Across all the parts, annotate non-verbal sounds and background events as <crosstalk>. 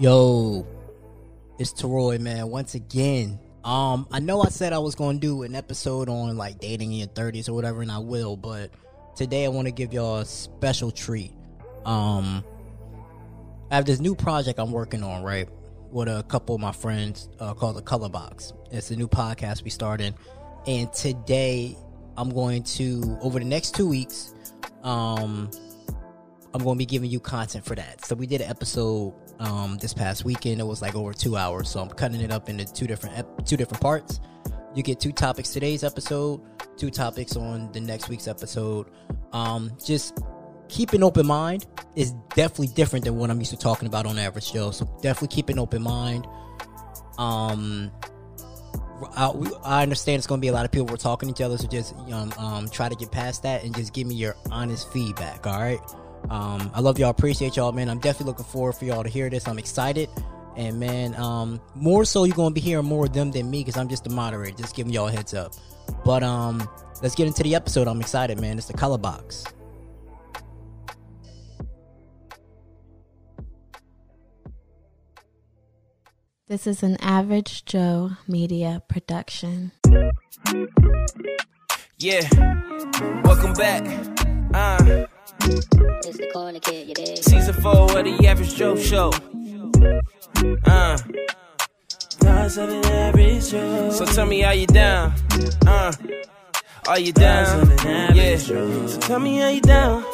Yo, it's Teroy, man. Once again, um, I know I said I was to do an episode on like dating in your thirties or whatever, and I will. But today, I want to give y'all a special treat. Um, I have this new project I'm working on, right, with a couple of my friends uh, called the Color Box. It's a new podcast we started, and today I'm going to over the next two weeks, um, I'm going to be giving you content for that. So we did an episode um, this past weekend. It was like over two hours, so I'm cutting it up into two different ep- two different parts. You get two topics today's episode, two topics on the next week's episode. Um, just keep an open mind. is definitely different than what I'm used to talking about on average show. So definitely keep an open mind. Um, I, I understand it's going to be a lot of people we're talking to each other, so just um, um, try to get past that and just give me your honest feedback. All right. Um, I love y'all, appreciate y'all, man. I'm definitely looking forward for y'all to hear this. I'm excited, and man, um, more so you're gonna be hearing more of them than me because I'm just the moderator, just giving y'all a heads up. But um, let's get into the episode. I'm excited, man. It's the color box. This is an Average Joe Media production. Yeah, welcome back. Uh, It's the corner kid, you dig? season four of the Average Joe Show. Uh, so tell me how you down. Uh, are you down? Yeah. So tell me how you down.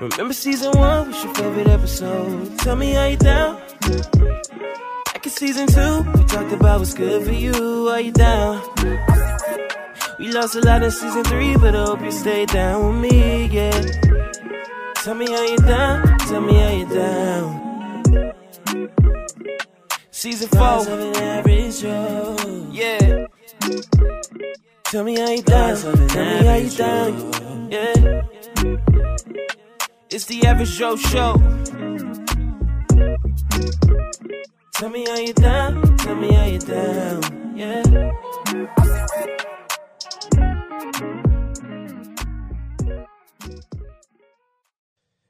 Remember season one was your favorite episode. Tell me how you down. Back in season two, we talked about what's good for you. Are you down? We lost a lot in season three, but I hope you stay down with me, yeah. Tell me how you down, tell me how you down. Season four, yeah. Tell me how you down, tell me how you down, yeah. It's the average Joe show. Tell me how you down, tell me how you down, yeah. Hey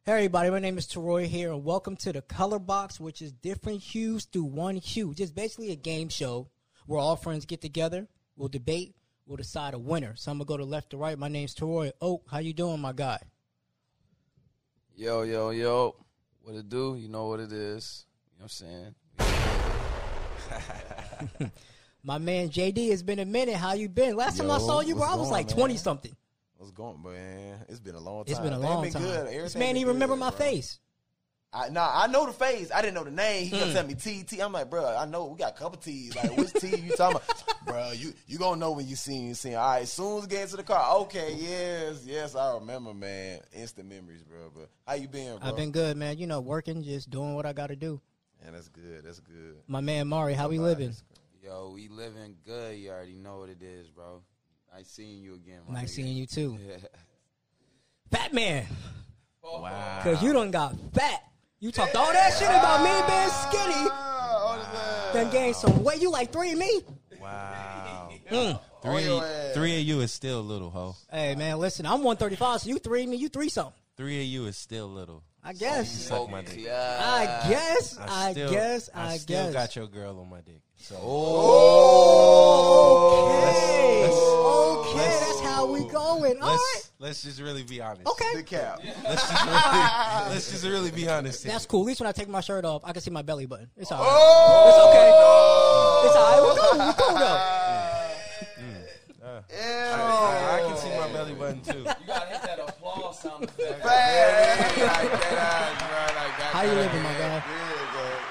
everybody, my name is Teroy here, and welcome to the Color Box, which is different hues through one hue. Just basically a game show where all friends get together, we'll debate, we'll decide a winner. So I'm gonna go to left to right. My name's Teroy Oak. Oh, how you doing, my guy? Yo, yo, yo. What it do? You know what it is. You know what I'm saying? <laughs> <laughs> My man JD, it's been a minute. How you been? Last time I saw you, bro, I was going, like man? twenty something. What's going, man? It's been a long time. It's been a long been time. Good. This man even remember good, my bro. face. I, nah, I know the face. I didn't know the name. He Mm. kept telling me T T. I'm like, bro, I know we got a couple T's. Like, which T you talking about? <laughs> bro, you you gonna know when you see you see. All right, as soon as we get into the car, okay, yes, yes, I remember, man. Instant memories, bro. But how you been, bro? I've been good, man. You know, working, just doing what I got to do. Man, that's good. That's good. My man Mari, how we living? Yo, we living good. You already know what it is, bro. Nice seeing you again. my Nice nigga. seeing you too. Yeah. Fat man, Wow. cause you done got fat. You talked all that shit about me being skinny. Oh, Done gained some weight. You like three of me? Wow. Mm. Three, three of you is still little, ho. Hey man, listen, I'm 135, so you three of me, you three something. Three of you is still little. I guess. Suck my dick. I guess. I, still, guess. I, still guess. got your girl on my dick. So Okay. Let's- okay, that's how we going. All right. let's just really be honest. Okay. The cap. Let's just really, <laughs> let's just really be honest. here. That's cool. At least when I take my shirt off, I can see my belly button. It's all right. Oh! It's okay. It's all right. We're cool. We're cool though. <laughs> Mm, mm, mm. I, I can see my belly button too. <laughs> You gotta hit that applause sound effect. How you living, my guy?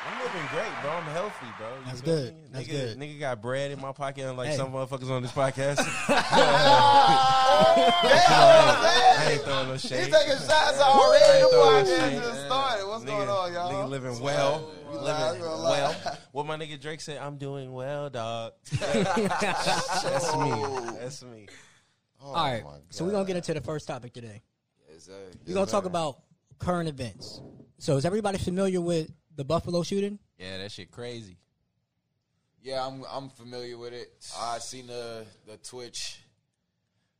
I'm living great, bro. I'm healthy, bro. You That's good. me? That's nigga, good. Nigga got bread in my pocket, unlike Hey. some motherfuckers on this podcast. <laughs> I ain't throwing no He's shade. taking shots I already. ain't The throwing podcast shade. just started. What's going on, y'all? nigga living well. We living live, we gonna lie. well. What my nigga Drake said, I'm doing well, dog. <laughs> That's me. That's me. Oh, All right. So we're gonna get into the first topic today. Yes, sir. We're gonna talk about current events. So is everybody familiar with the Buffalo shooting? Yeah, that shit crazy. Yeah, I'm I'm familiar with it. I seen the the Twitch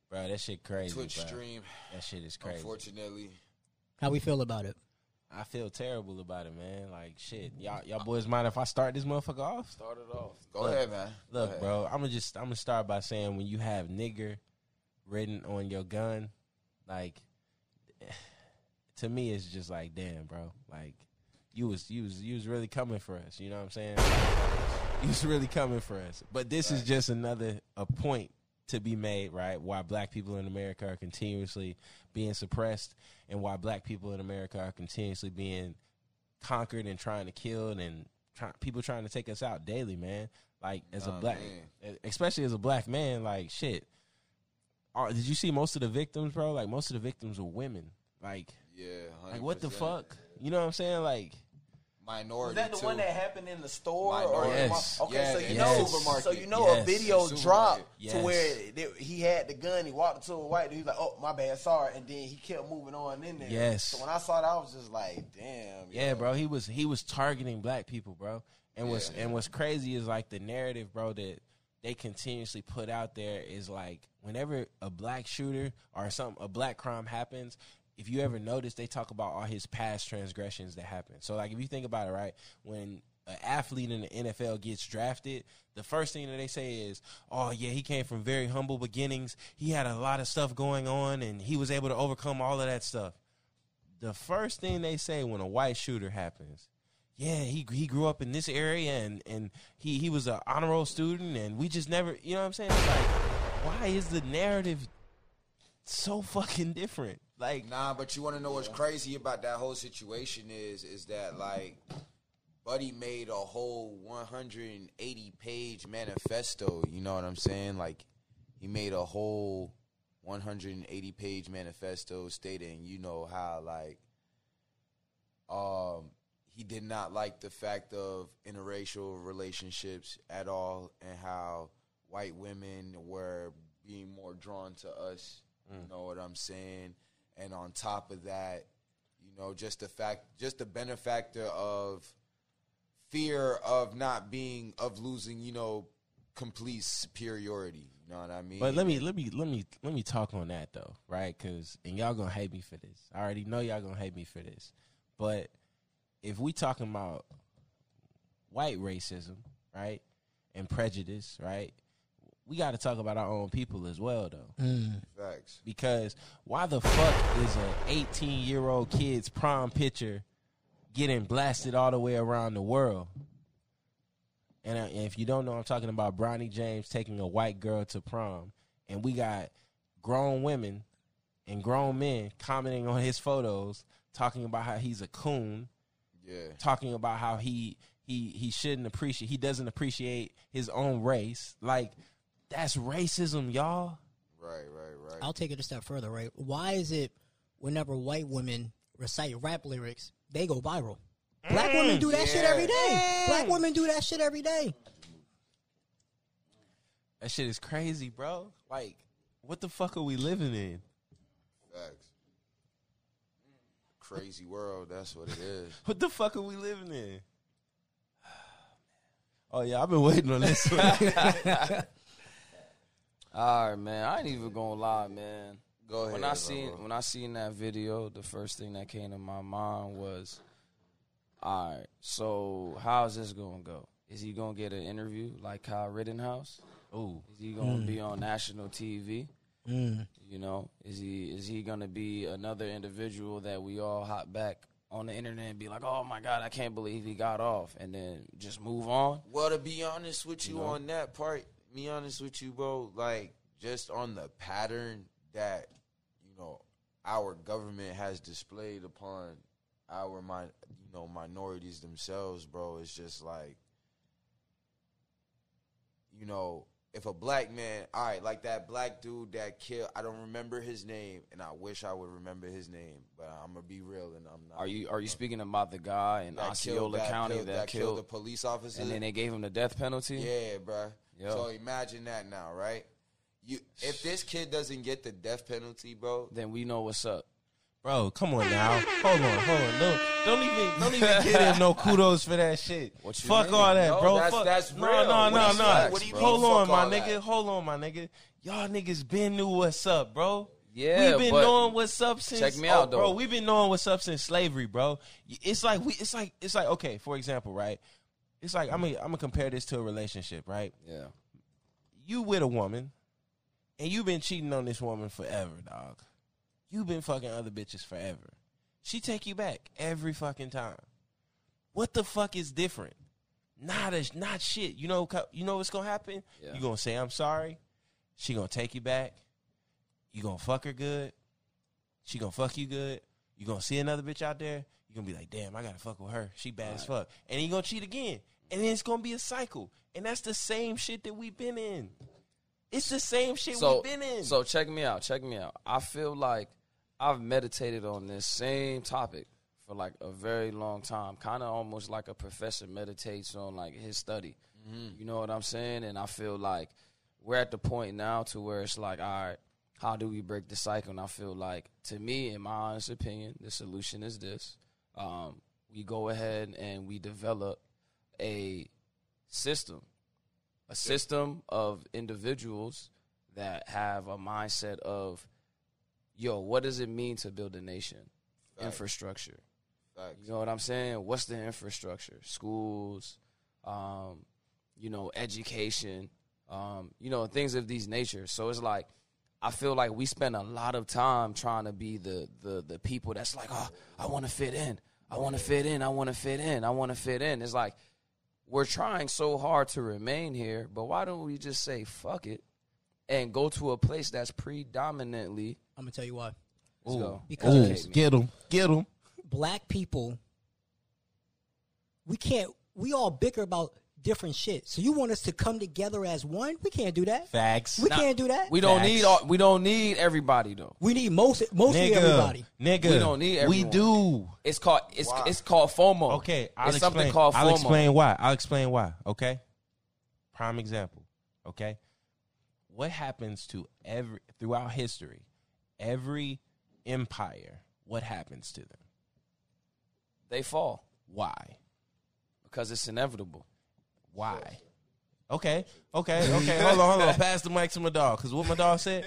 Bro, that shit crazy. Twitch bro. stream. That shit is crazy. Unfortunately, How we feel about it? I feel terrible about it, man. Like shit, y'all, y'all boys mind if I start this motherfucker off? Start it off. Go Look, ahead, man. Go Look, ahead. bro, I'm gonna just I'm gonna start by saying when you have nigger written on your gun, like to me it's just like damn, bro. Like you was you was you was really coming for us. You know what I'm saying? you was really coming for us. But this is just another a point to be made, right? Why black people in America are continuously being suppressed, and why black people in America are continuously being conquered and trying to kill and try, people trying to take us out daily, man. Like as a oh, black, man. especially as a black man, like shit. Are, did you see most of the victims, bro? Like most of the victims were women. Like, Yeah, like what the fuck? You know what I'm saying? Like, Minority. Was that the too. one that happened in the store? Minority. Or Yes. Okay, Yeah, so you the know, supermarket. so you know, Yes. a video dropped Yes. to where they, he had the gun. He walked to a white dude. He was like, "Oh, my bad, sorry," and then he kept moving on in there. Yes. So when I saw that, I was just like, "Damn." yeah, yo. bro, he was he was targeting black people, bro. And what's Yeah. and what's crazy is like the narrative, bro, that they continuously put out there is like whenever a black shooter or some a black crime happens, if you ever notice, they talk about all his past transgressions that happen. So like if you think about it, right, when an athlete in the NFL gets drafted, the first thing that they say is, "Oh yeah, he came from very humble beginnings. He had a lot of stuff going on, and he was able to overcome all of that stuff." The first thing they say when a white shooter happens, yeah, he he grew up in this area and and he he was an honor roll student, and we just never, you know what I'm saying? It's like, why is the narrative so fucking different? Like, Nah, but you want to know what's crazy about that whole situation is is that like Buddy made a whole 180 page manifesto. You know what I'm saying? Like he made a whole 180 page manifesto stating, you know how like um he did not like the fact of interracial relationships at all and how white women were being more drawn to us. You mm. know what I'm saying? And on top of that, you know, just the fact, just the benefactor of fear of not being, of losing, you know, complete superiority. You know what I mean? But let me let me let me let me talk on that though, right? Because and y'all gonna hate me for this. I already know y'all gonna hate me for this. But if we talking about white racism, right, and prejudice, right, we got to talk about our own people as well, though. Facts. Because why the fuck is an 18 year old kid's prom picture getting blasted all the way around the world? And, uh, and if you don't know, I'm talking about Bronny James taking a white girl to prom, and we got grown women and grown men commenting on his photos, talking about how he's a coon, Yeah. talking about how he he he shouldn't appreciate, he doesn't appreciate his own race. Like that's racism, y'all. Right, right, right. I'll take it a step further, right? Why is it whenever white women recite rap lyrics, they go viral? Black women do that shit every day. Mm. Black women do that shit every day. That shit is crazy, bro. Like, what the fuck are we living in? Facts. Crazy world. That's what it is. <laughs> What the fuck are we living in? <sighs> Oh yeah, I've been waiting on this one. <laughs> All right, man. I ain't even gonna lie, man. Go ahead. When I seen bro. when I seen that video, the first thing that came to my mind was, all right, so how's this gonna go? Is he gonna get an interview like Kyle Rittenhouse? Ooh, Is he gonna be hmm. on national TV? Mm. You know, is he is he gonna be another individual that we all hop back on the internet and be like, oh my god, I can't believe he got off, and then just move on? Well, to be honest with you You know? on that part, be honest with you, bro, like just on the pattern that you know our government has displayed upon our mi- you know minorities themselves, bro, it's just like you know, if a black man, all right, like that black dude that killed, I don't remember his name, and I wish I would remember his name, but I'm gonna be real, and I'm not. Are you are you speaking about the guy in that killed- Osceola that County killed- that, killed, the police officer, and then they gave him the death penalty? Yeah, bro. Yo. So imagine that now, right? You if this kid doesn't get the death penalty, bro. Then we know what's up. Bro, come on now. Hold on, hold on. Don't don't even don't even give him no kudos for that shit. What you Fuck mean? all that, No, bro. that's- Fuck. that's no, real. no, no, no. mean? What do you mean, Hold on, my nigga. that? Hold on, my nigga. Y'all niggas been knew what's up, bro. Yeah, we've been knowing what's up since. check me oh, out, though. bro. We've been knowing what's up since slavery, bro. It's like we. It's like it's like okay. For example, right? It's like I'm gonna I'm gonna compare this to a relationship, right? yeah, You with a woman, and you've been cheating on this woman forever, dog. You've been fucking other bitches forever. She take you back every fucking time. What the fuck is different? Not a, not shit. You know you know what's gonna happen? Yeah. You gonna say I'm sorry. She gonna take you back. You gonna fuck her good. She gonna fuck you good. You gonna see another bitch out there. You gonna be like, damn, I gotta fuck with her. She bad as fuck. And you gonna cheat again. And then it's gonna be a cycle. And that's the same shit that we've been in. It's the same shit so we've been in. so check me out, check me out. I feel like I've meditated on this same topic for like a very long time, kind of almost like a professor meditates on like his study. You know what I'm saying? And I feel like we're at the point now to where it's like, all right, how do we break the cycle? And I feel like, to me, in my honest opinion, the solution is this: um, we go ahead and we develop a system, a system of individuals that have a mindset of, yo, what does it mean to build a nation? Infrastructure. Facts. You know what I'm saying? What's the infrastructure? Schools, um, you know, education, um, you know, things of these nature. So it's like I feel like we spend a lot of time trying to be the the the people that's like, oh, I want to fit in. I want to fit in. I want to fit in. I want to fit in. It's like we're trying so hard to remain here, but why don't we just say fuck it and go to a place that's predominantly I'm gonna tell you why. let's go. Because- Educate me. get them, get them. Black people, we can't. We all bicker about different shit. So you want us to come together as one? We can't do that. Facts. We can't do that. We don't Facts. need all, we don't need everybody though. We need most mostly nigga, everybody. nigga, We don't need We everyone. do. It's called it's Why? it's called FOMO. Okay, I'll it's explain. something called FOMO. I'll explain why. I'll explain why. Okay, prime example. Okay, what happens to every throughout history, every empire? What happens to them? They fall Why? because it's inevitable. Why? Okay, okay, okay. hold on, hold on. <laughs> Pass the mic to my dog. Because what my dog said,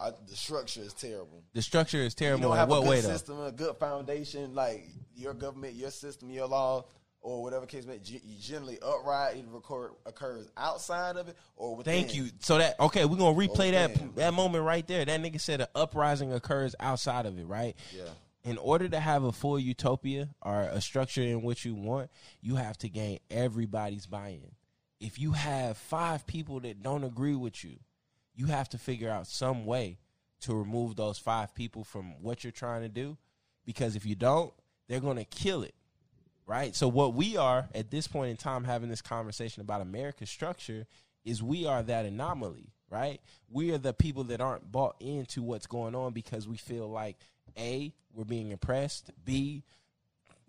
I, the structure is terrible. the structure is You terrible. don't In have what a good way though? system, a good foundation, like your government, your system, your law, or whatever case may. ge- Generally, upright either occurs outside of it or within. Thank you. So that okay, we're gonna replay that that moment right there. That nigga said an uprising occurs outside of it, right? Yeah. In order to have a full utopia or a structure in which you want, you have to gain everybody's buy-in. If you have five people that don't agree with you, you have to figure out some way to remove those five people from what you're trying to do. Because if you don't, they're gonna kill it right? So what we are at this point in time having this conversation about America's structure is we are that anomaly, right? We are the people that aren't bought into what's going on because we feel like A, we're being oppressed, B,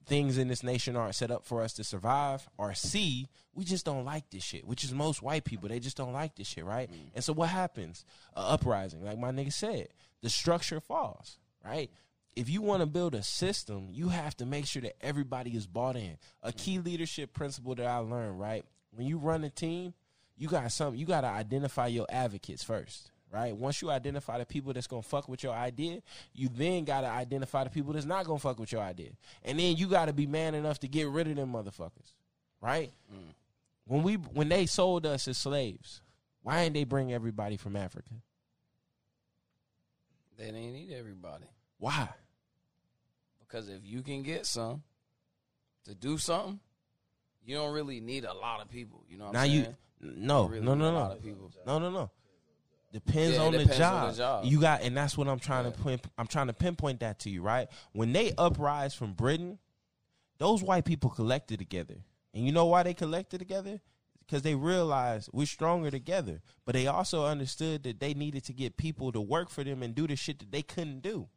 things in this nation aren't set up for us to survive, or C, we just don't like this shit, which is most white people. They just don't like this shit, right? Mm. And so what happens? A uprising, like my nigga said, the structure falls, right? If you want to build a system, you have to make sure that everybody is bought in. A key leadership principle that I learned, right? When you run a team, you got some you got to identify your advocates first right? Once you identify the people that's gonna fuck with your idea you then got to identify the people that's not gonna fuck with your idea. And then you got to be man enough to get rid of them motherfuckers right? Mm. When we when they sold us as slaves why didn't they bring everybody from africa? They didn't need everybody. Why because if you can get some to do something, you don't really need a lot of people. You know what now I'm you saying? no You really no need no a no lot of people. no no no depends Yeah, on the depends job. on the job. You got, and that's what I'm trying to pin, I'm trying to pinpoint that to you, right? When they uprise from Britain, those white people collected together, and you know why they collected together? Because they realized we're stronger together. But they also understood that they needed to get people to work for them and do the shit that they couldn't do,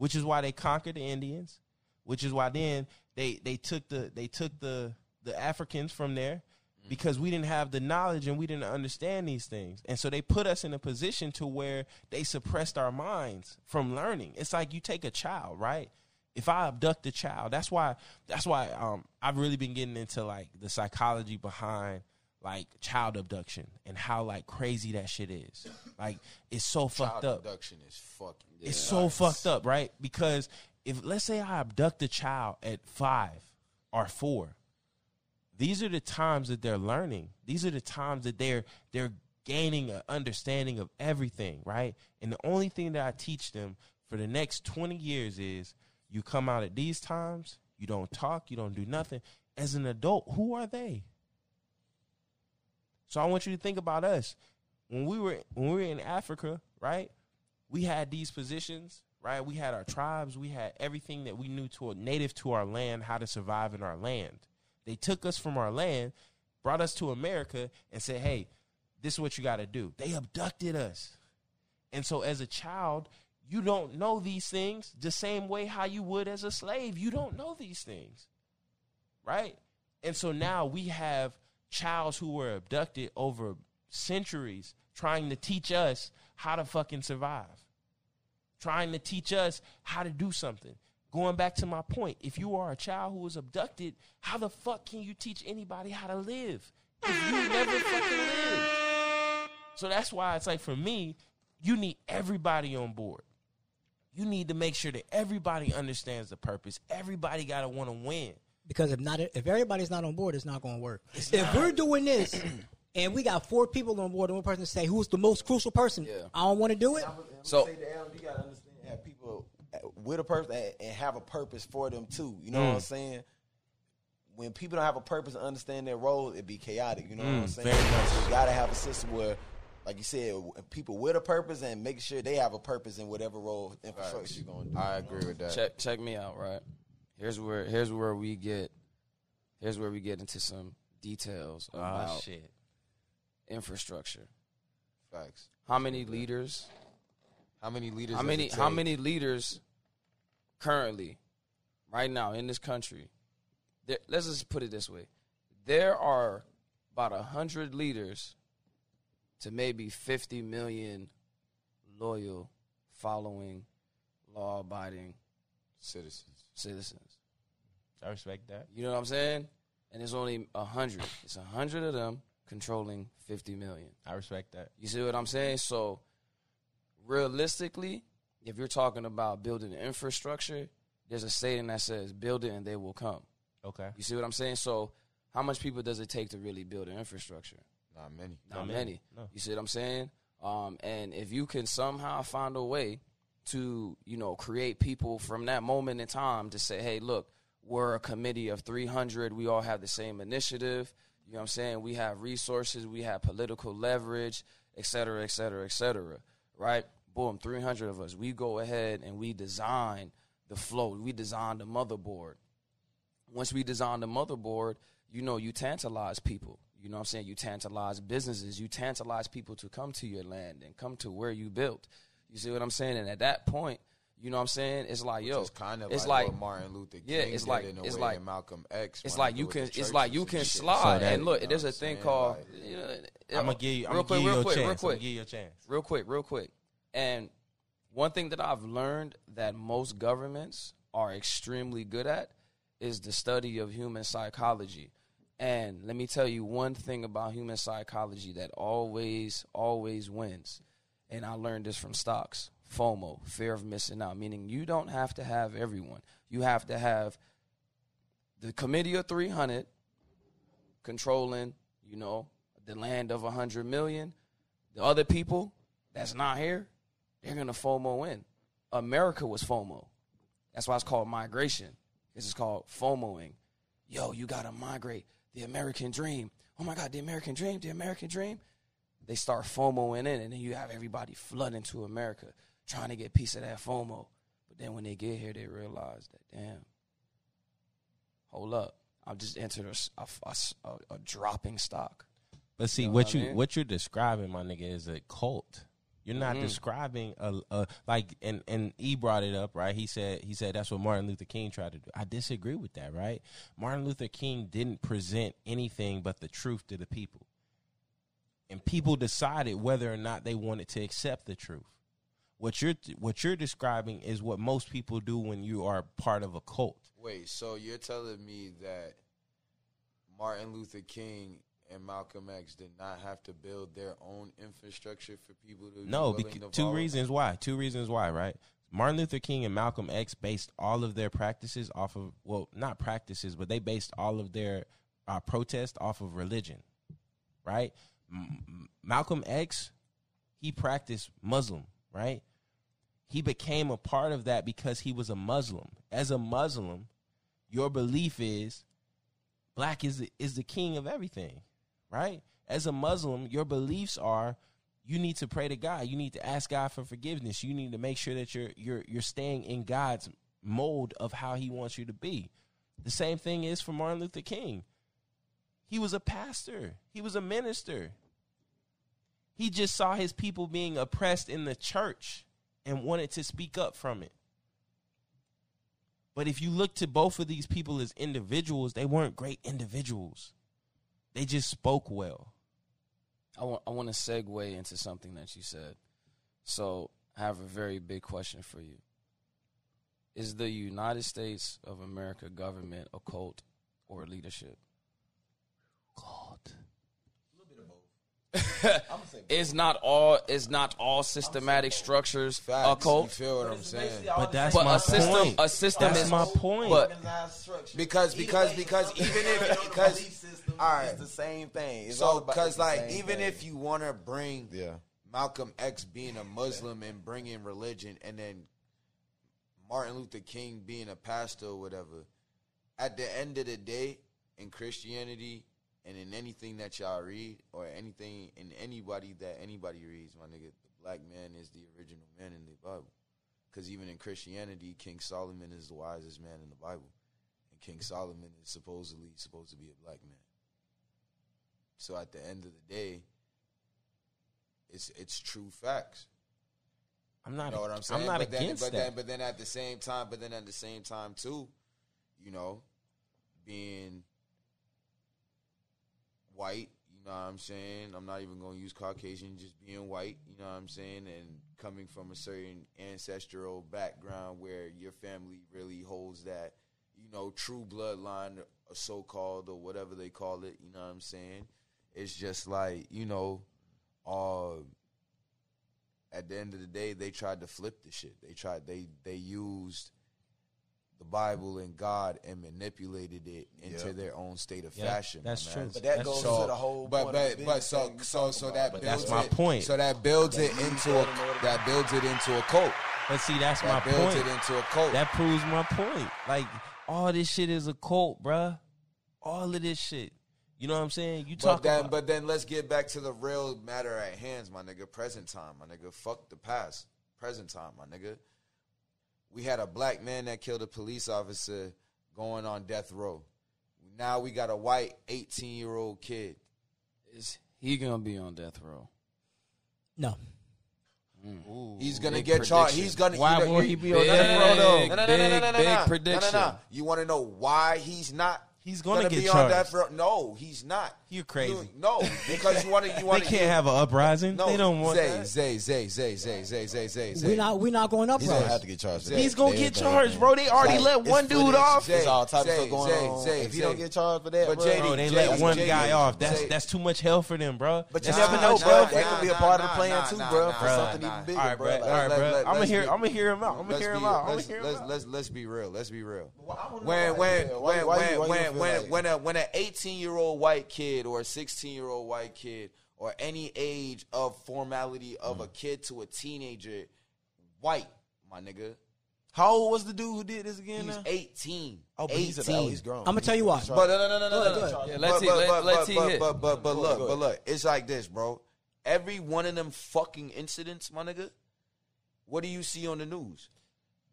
which is why they conquered the Indians. Which is why then they they took the they took the the Africans from there because we didn't have the knowledge and we didn't understand these things. And so they put us in a position to where they suppressed our minds from learning. It's like you take a child, right? If I abduct a child, that's why that's why um, I've really been getting into like the psychology behind like child abduction and how like crazy that shit is. Like it's so fucked up. abduction is fucking. It's so fucked up, right? Because if let's say I abduct a child at five or four, these are the times that they're learning. These are the times that they're they're gaining an understanding of everything, right? And the only thing that I teach them for the next 20 years is you come out at these times, you don't talk, you don't do nothing. As an adult, who are they? So I want you to think about us. When we were when we were in Africa, right? We had these positions, right? We had our tribes, we had everything that we knew to native to our land, how to survive in our land. They took us from our land, brought us to America, and said, "Hey, this is what you got to do." They abducted us, and so as a child, you don't know these things the same way how you would as a slave. You don't know these things, right? And so now we have childs who were abducted over centuries trying to teach us how to fucking survive, trying to teach us how to do something. Going back to my point, if you are a child who was abducted, how the fuck can you teach anybody how to live if you never fucking lived? So that's why it's like for me, you need everybody on board. You need to make sure that everybody understands the purpose. Everybody got to want to win. Because if not, if everybody's not on board, it's not going to work. if we're doing this <clears throat> and we got four people on board, and one person say who's the most crucial person, Yeah. I don't want to do it. So- So say to Adam, you gotta understand have people uh, with a purpose and- and have a purpose for them too. You know what I'm saying? When people don't have a purpose and understand their role, it be chaotic. You know what I'm saying? very much. So you gotta have a system where, like you said, people with a purpose and making sure they have a purpose in whatever role infrastructure you're going to do. I agree with that. check check me out, right? Here's where here's where we get here's where we get into some details Oh about shit. infrastructure. Facts. How many leaders? How many leaders? How many how many leaders currently right now in this country? There, let's just put it this way. There are about a hundred leaders to maybe fifty million loyal, following, law abiding citizens? Citizens. I respect that. You know what I'm saying? And it's only a hundred. It's a hundred of them controlling fifty million. I respect that. You see what I'm saying? So realistically, if you're talking about building infrastructure, there's a saying that says build it and they will come. Okay. You see what I'm saying? So how much people does it take to really build an infrastructure? Not many. Not Not many. many. No. You see what I'm saying? Um, and if you can somehow find a way to, you know, create people from that moment in time to say, hey, look, we're a committee of 300. We all have the same initiative. You know what I'm saying? We have resources. We have political leverage, et cetera, et cetera, et cetera. Right? Boom, 300 of us. We go ahead and we design the flow. We design the motherboard once we design the motherboard, you know, you tantalize people. You know what I'm saying? You tantalize businesses. You tantalize people to come to your land and come to where you built. You see what I'm saying? And at that point, you know what I'm saying? It's like, yo, it's kind of it's like, like, what Martin Luther King yeah, it's did like- in a it's way like- Malcolm X. it's like you can, it's like you can slide. So that- and look, You know there's a thing saying? called, Like- you know, I'm gonna give you. I'm real gonna quick, give real you a quick, chance. real I'm quick. give you a chance. real quick, real quick. And one thing that I've learned that most governments are extremely good at is the study of human psychology. And let me tell you one thing about human psychology that always, always wins. And I learned this from stocks FOMO, fear of missing out, meaning you don't have to have everyone. You have to have the committee of 300 controlling, you know, the land of 100 million. The other people that's not here, they're going to FOMO in. America was FOMO. That's why it's called migration. This is called FOMOing. Yo, you got to migrate. The American dream. Oh my God, the American dream, the American dream. They start FOMOing in, and then you have everybody flooding to America trying to get a piece of that FOMO. But then when they get here, they realize that, damn, hold up. I've just entered a dropping stock. But see, know what what you mean? what you're describing, my nigga, is a cult. You're not Mhm. describing a, a like, and and he brought it up, right? He said he said that's what Martin Luther King tried to do. I disagree with that, right? Martin Luther King didn't present anything but the truth to the people, and people decided whether or not they wanted to accept the truth. What you're what you're describing is what most people do when you are part of a cult. Wait, so you're telling me that Martin Luther King and Malcolm X did not have to build their own infrastructure for people to No, be willing bec- to two reasons why. Two reasons why, right? Martin Luther King and Malcolm X based all of their practices off of well, not practices, but they based all of their uh, protest off of religion, right? Malcolm X, he practiced Muslim, right? He became a part of that because he was a Muslim. As a Muslim, your belief is black is the, is the king of everything, right? As a Muslim, your beliefs are you need to pray to God. You need to ask God for forgiveness. You need to make sure that you're you're you're staying in God's mold of how He wants you to be. The same thing is for Martin Luther King. He was a pastor. He was a minister. He just saw his people being oppressed in the church and wanted to speak up from it. But if you look to both of these people as individuals, they weren't great individuals. They just spoke well. I want I want to segue into something that you said. So I have a very big question for you. Is the United States of America government a cult or leadership? Cult. <laughs> It's not all it's not all systematic structures a Facts, You cult. feel what I'm saying? But that's But my a system point. a system That's is my point. But Because because because even if because all right, it's the same thing. It's so because like even thing. if you want to bring yeah, Malcolm X being a Muslim and bringing religion, and then Martin Luther King being a pastor or whatever. At the end of the day, in Christianity and in anything that y'all read or anything in anybody that anybody reads, my nigga, the black man is the original man in the Bible. Because even in Christianity, King Solomon is the wisest man in the Bible, and King Solomon is supposedly supposed to be a black man. So at the end of the day, it's it's true facts. I'm not. You know what I'm saying? I'm not but against then, but that. Then, but then at the same time, but then at the same time too, you know, being white, you know what I'm saying? I'm not even going to use Caucasian, just being white, you know what I'm saying? And coming from a certain ancestral background where your family really holds that, you know, true bloodline, so called, or whatever they call it, you know what I'm saying? It's just like, you know, uh, at the end of the day, they tried to flip the shit. They tried they they used the Bible and God and manipulated it into Yeah. their own state of Yeah, fashion. that's my true. But that That's goes true. to the whole. But but but so so so that But builds that's my it, point. So that builds it into a that builds it into a cult. But see, that's That my builds point. it into a cult. That proves my point. Like all this shit is a cult, bruh. All of this shit. You know what I'm saying? You But talk then, about. but then let's get back to the real matter at hands, my nigga. Present time, my nigga. Fuck the past. Present time, my nigga. We had a black man that killed a police officer going on death row. Now we got a white 18 year old kid. is he gonna be on death row? No. Hmm. He's gonna get charged. He's gonna. Why you know, will you- he be on death row though? No, no, no, no, no, no, no, no, no, prediction. No, no, no. You want to know why he's not? He's gonna get be on charged. death row? No, he's not. You're crazy. You- no, because you want to. You <laughs> They can't have an uprising. No, they don't want Zay, that. Zay, Zay, Zay, Zay, Zay, Zay, Zay, Zay. We're not we're not going up He's gonna have to get charged. for He's gonna They- get they- charged, bro. They already Like, let one dude footage. off. Zay, There's all types of Zay, stuff going Zay, on. Zay, if he Zay. don't get charged for that, But bro, JD Bro, they Jay- let one Jay- guy off. That's Jay- that's too much hell for them, bro. But you That's never know, bro. hell That could be a part of the plan too, bro, for something even bigger, bro. bro. All right, bro. I'm gonna hear. I'm gonna hear him out. I'm gonna hear him out. Let's- let's- Let's let's be real. Let's be real. Well, I wanna know When when when why- why you- when why you when feel when like- when a when an 18 year old white kid or a 16 year old white kid or any age of formality of Mm. a kid to a teenager, white, my nigga, How old was the dude who did this again? he's now? 18. Oh, but he's, 18. oh, he's grown. I'm gonna tell you why. But no, no, no, no, no, no, no. Yeah, let but, T- but, let- but, let but, T but, hit. but, but, but look, but look, it's like this, bro. Every one of them fucking incidents, my nigga. What do you see on the news?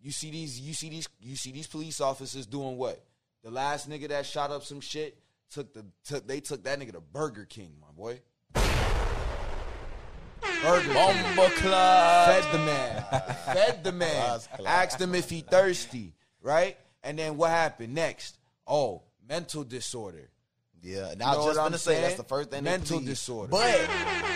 You see these, you see these, you see these police officers doing what? The last nigga that shot up some shit took the, took they took that nigga to Burger King, my boy. Burger King. Fed the man. <laughs> Fed the man. Asked him if he thirsty, right? And then what happened next? Oh, mental disorder. Yeah, and You I was just gonna say that's the first thing. Mental disorder. But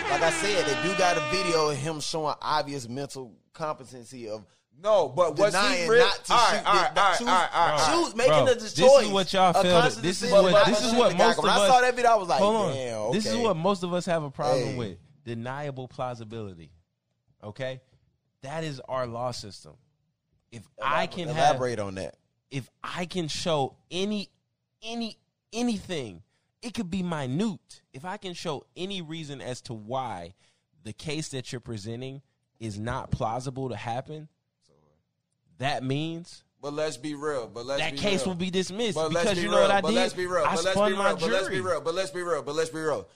like I said, they do got a video of him showing obvious mental competency of No, but was Denying he real? not to all shoot right, all right, the- all right, choose- all right, all right. Bro, making bro, the this is what y'all A feel. This is what this is what guy. most of when us. I saw that video, I was like, hold on. damn. Okay. This is what most of us have a problem Hey. with: deniable plausibility. Okay, that is our law system. If I can have, elaborate on that. if I can show any, any, anything, it could be minute. If I can show any reason as to why the case that you're presenting is not plausible to happen, that means But let's be real. But let's that case real. will be dismissed But let's because be you real. know what I but did. let's be real. I but let's be my real. But let's be real. But let's be real. But let's be real.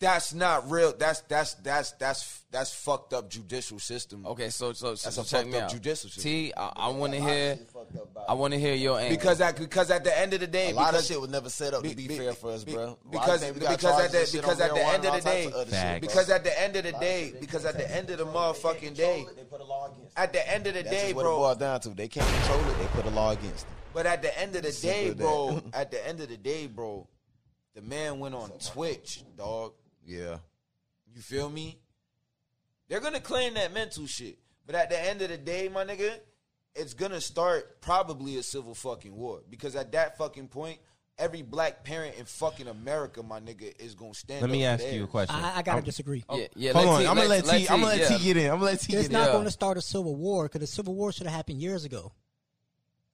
That's not real. That's that's that's that's that's fucked up judicial system. Okay, so so, so That's a check fucked me up out. judicial system. T, I, I want to hear. I want to hear your angle. Because at because at the end of the day, A lot because of shit was never set up to be, be- fair for us, be- bro. because- Why they- we got because at charges the- because at the end of the day- other shit, Facts. bro. because at the end of the day, because at the end of the motherfucking day, they put a law against. at the end of the day, just what it boils down to. They can't control it. They put a law against them. But at the end of the day, bro. <laughs> At the end of the day, bro, the man went on Twitch, dog. Yeah. You feel me? They're gonna claim that mental shit, but at the end of the day, my nigga, it's gonna start probably a civil fucking war because at that fucking point, every black parent in fucking America, my nigga, is gonna stand. Let me ask for you a question. I, I gotta disagree. yeah, yeah. Hold let on, T- I'm gonna let T. I'm gonna let yeah. T get in. I'm gonna let T It's get not in. going to start a civil war because the civil war should have happened years ago.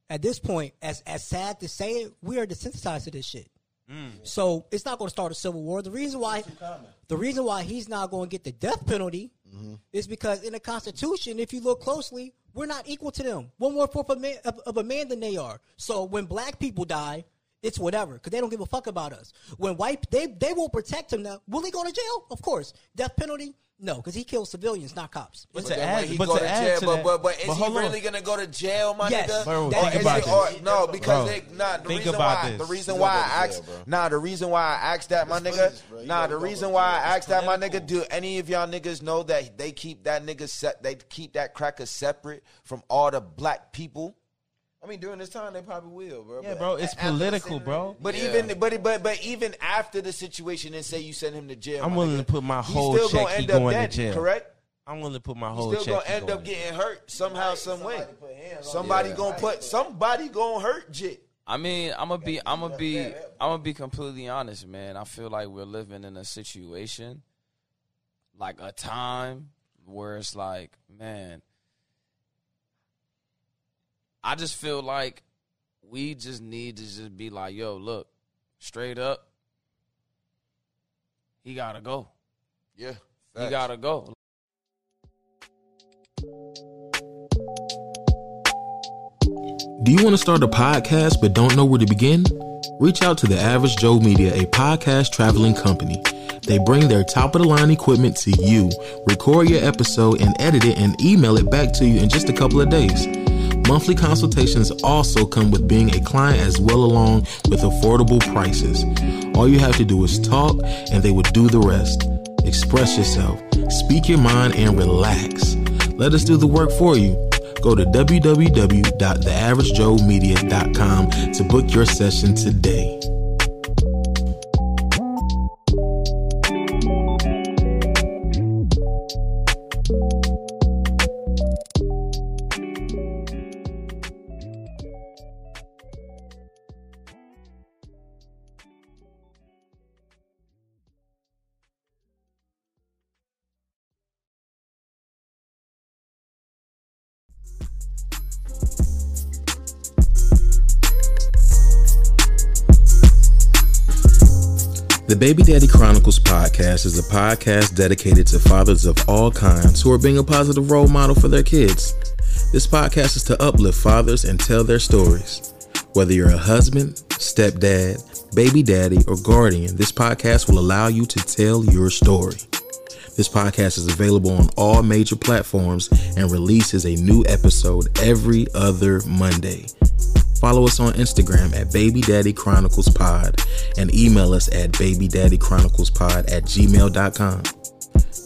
At this point, as as sad to say it, we are desensitized to this shit. Mm. So it's not going to start a civil war. The reason why, the reason why he's not going to get the death penalty mm-hmm. is because in the Constitution, if you look closely, we're not equal to them. One more fourth of, man, of, of a man than they are. So when black people die, it's whatever because they don't give a fuck about us. When white, they they will protect him now. Will he go to jail? Of course. Death penalty? No, because he kills civilians, not cops. But But to then add, he but go to to add jail, to but, but but is he hold on. really gonna go to jail, my Yes. nigga? Bro, Or think is about it- or- this. no, because Bro, they nah. The think reason about why this. the reason why I jail, asked bro. nah the reason why I asked that, my It's nigga. police, bro. Nah, the reason why. I It's asked that, my nigga. Do any of y'all niggas know that they keep that nigga set? They keep that cracker separate from all the black people. I mean, during this time, they probably will, bro. Yeah, But bro, it's political, bro. But Yeah. even but but but even after the situation and say you send him to jail, I'm willing nigga, to put my he's whole still check. gonna He end up going dead, to jail. correct? I'm willing to put my He's whole still check. gonna end going up getting hurt somehow, some way. Somebody put hands on Somebody him. gonna put somebody gonna hurt Jit. I mean, I'm gonna be, I'm gonna be, I'm gonna be completely honest, man. I feel like we're living in a situation, like a time where it's like, man, I just feel like we just need to just be like, yo, look, straight up, he gotta go. Yeah, He gotta go. Do you want to start a podcast but don't know where to begin? Reach out to the Average Joe Media, a podcast traveling company. They bring their top of the line equipment to you, record your episode, and edit it and email it back to you in just a couple of days. Monthly consultations also come with being a client as well along with affordable prices. All you have to do is talk and they will do the rest. Express yourself, speak your mind, and relax. Let us do the work for you. Go to www.theaveragejoemedia.com to book your session today. Baby Daddy Chronicles podcast is a podcast dedicated to fathers of all kinds who are being a positive role model for their kids. This podcast is to uplift fathers and tell their stories. Whether you're a husband, stepdad, baby daddy, or guardian, this podcast will allow you to tell your story. This podcast is available on all major platforms and releases a new episode every other Monday. Follow us on Instagram at Baby Daddy Chronicles Pod and email us at babydaddychroniclespod at gmail.com.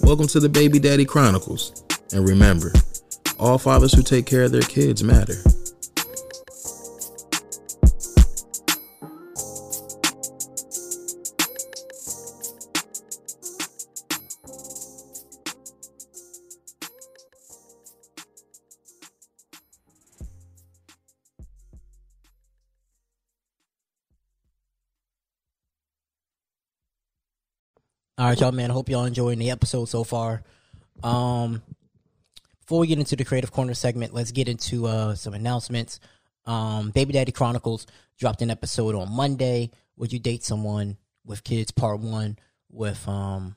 Welcome to the Baby Daddy Chronicles. And remember, all fathers who take care of their kids matter. All right, y'all, man. Hope y'all enjoying the episode so far. Um, before we get into the creative corner segment, let's get into uh some announcements. Um, Baby Daddy Chronicles dropped an episode on Monday. Would you date someone with kids? Part one with um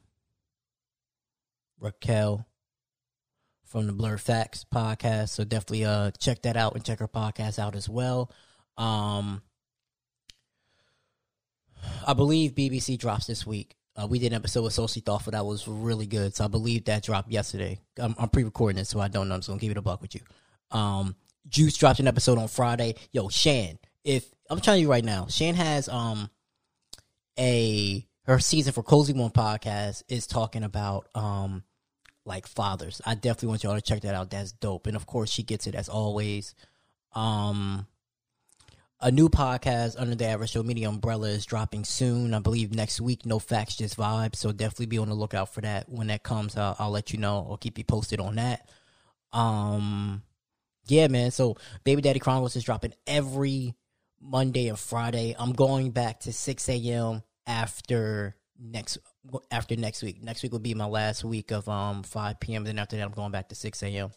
Raquel from the Blur Facts podcast. So definitely uh check that out and check her podcast out as well. Um, I believe BBC drops this week. Uh, we did an episode with Sosie Thoughtful that was really good. So I believe that dropped yesterday. I'm, I'm pre-recording it, so I don't know. I'm just gonna give it a buck with you. Um, Juice dropped an episode on Friday. Yo, Shan, if I'm telling you right now, Shan has um a her season for Cozy One podcast is talking about um like fathers. I definitely want y'all to check that out. That's dope. And of course, she gets it as always. Um, a new podcast under the Average Joe Media umbrella is dropping soon. I believe next week. No facts, just vibes. So definitely be on the lookout for that. When that comes, I'll, I'll let you know. I'll keep you posted on that. Um, yeah, man. So Baby Daddy Chronicles is dropping every Monday and Friday. I'm going back to 6 a.m. after next after next week. Next week will be my last week of um 5 p.m. Then after that, I'm going back to 6 a.m.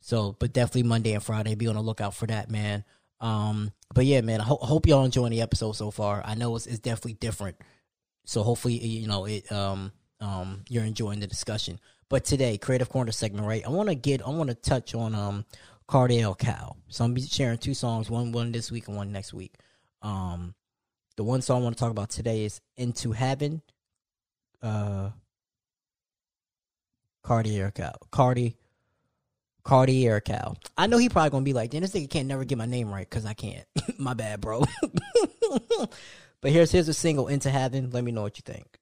So, but definitely Monday and Friday. Be on the lookout for that, man. Um, but yeah, man. I ho- hope y'all enjoying the episode so far. I know it's, it's definitely different. So hopefully, you know it. Um, um, you're enjoying the discussion. But today, creative corner segment, right? I want to get. I want to touch on um Cardiel Cow. So I'm be sharing two songs, one one this week and one next week. Um, the one song I want to talk about today is "Into Heaven." Uh, Cartier Cow, Cardi, Cartier Cow. I know he probably gonna be like, "Then this nigga can't never get my name right because I can't." <laughs> my bad, bro. <laughs> but here's here's a single "Into Heaven." Let me know what you think.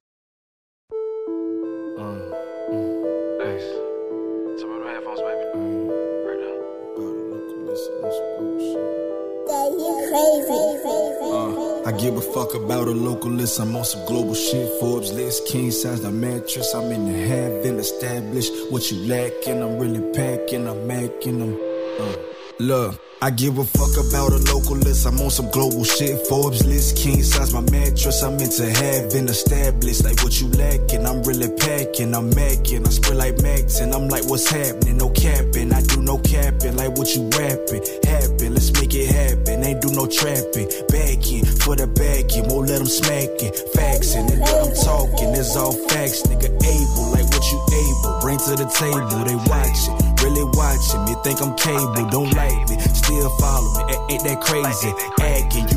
I give a fuck about a local list. I'm on some global shit. Forbes list, king size the mattress. I'm in the heaven established. What you lacking? I'm really packing. I'm macking them. Uh, look. I give a fuck about a local list. I'm on some global shit. Forbes list, king size my mattress. I'm into heaven established. Like what you lacking? I'm really packing. I'm macking. I spread like Max and I'm like, what's happening? No capping. I do no capping. Like what you rapping? Happen. Let's make it happen. Ain't do no trapping. Backing for the backing. Won't let them smacking. Faxing and I'm talking. It's all facts, nigga. Able. Like what you able. Bring to the table. They watching. Really watching me. Think I'm cable. Don't like me. Still follow me. Ain't that crazy? Acting. You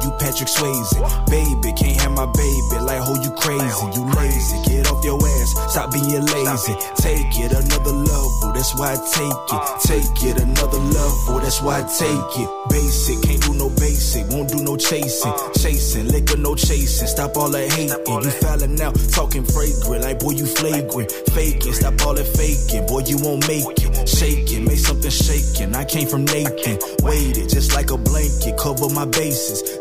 You Patrick Swayze. Baby. Can't have my baby. Like, who you crazy? You lazy. Get off your ass. Stop being lazy. Take it another level. That's why I take it. Take it another level. That's why I take it. Basic. Can't do no basic. Won't do no chasing. Chasing. Liquor, no chasing. Stop all that hating. You fouling out. Talking fragrant. Like, boy, you flagrant. Faking. Stop all that faking. Boy, you won't make it. Shaking. Make something shaking. I came from Nathan. Waited just like a blanket. Cover my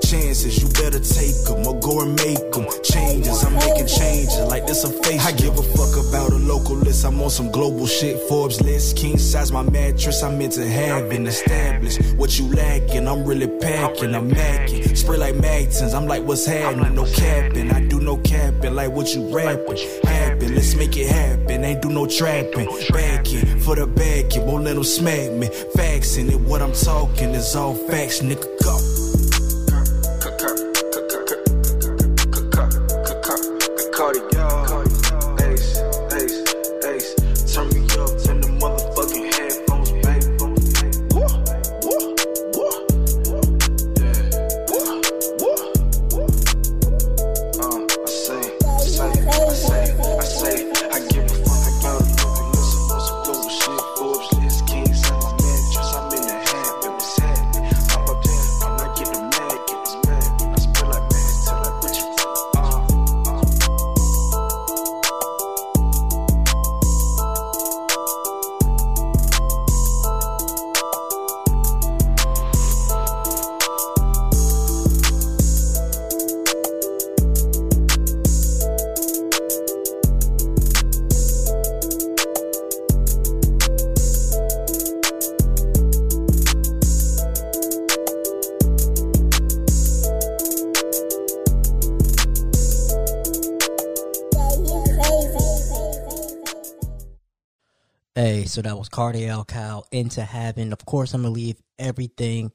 Chances. You better take them or go and make them. Changes. I'm making changes. Like this a face. I give a fuck about a local list. I'm on some global shit. Forbes list. King size my mattress. I'm into having established. What you lacking? I'm really packing. I'm macking. Spray like Magtons. I'm like, what's happening? No capping. I do no capping. Like what you rapping? Happen. Let's make it happen. Ain't do no trapping. Backing for the backing. Won't let them smack me. Faxing it. What I'm talking is all facts. Nigga, Hey, so that was Cardiel Cal into heaven. Of course, I'm gonna leave everything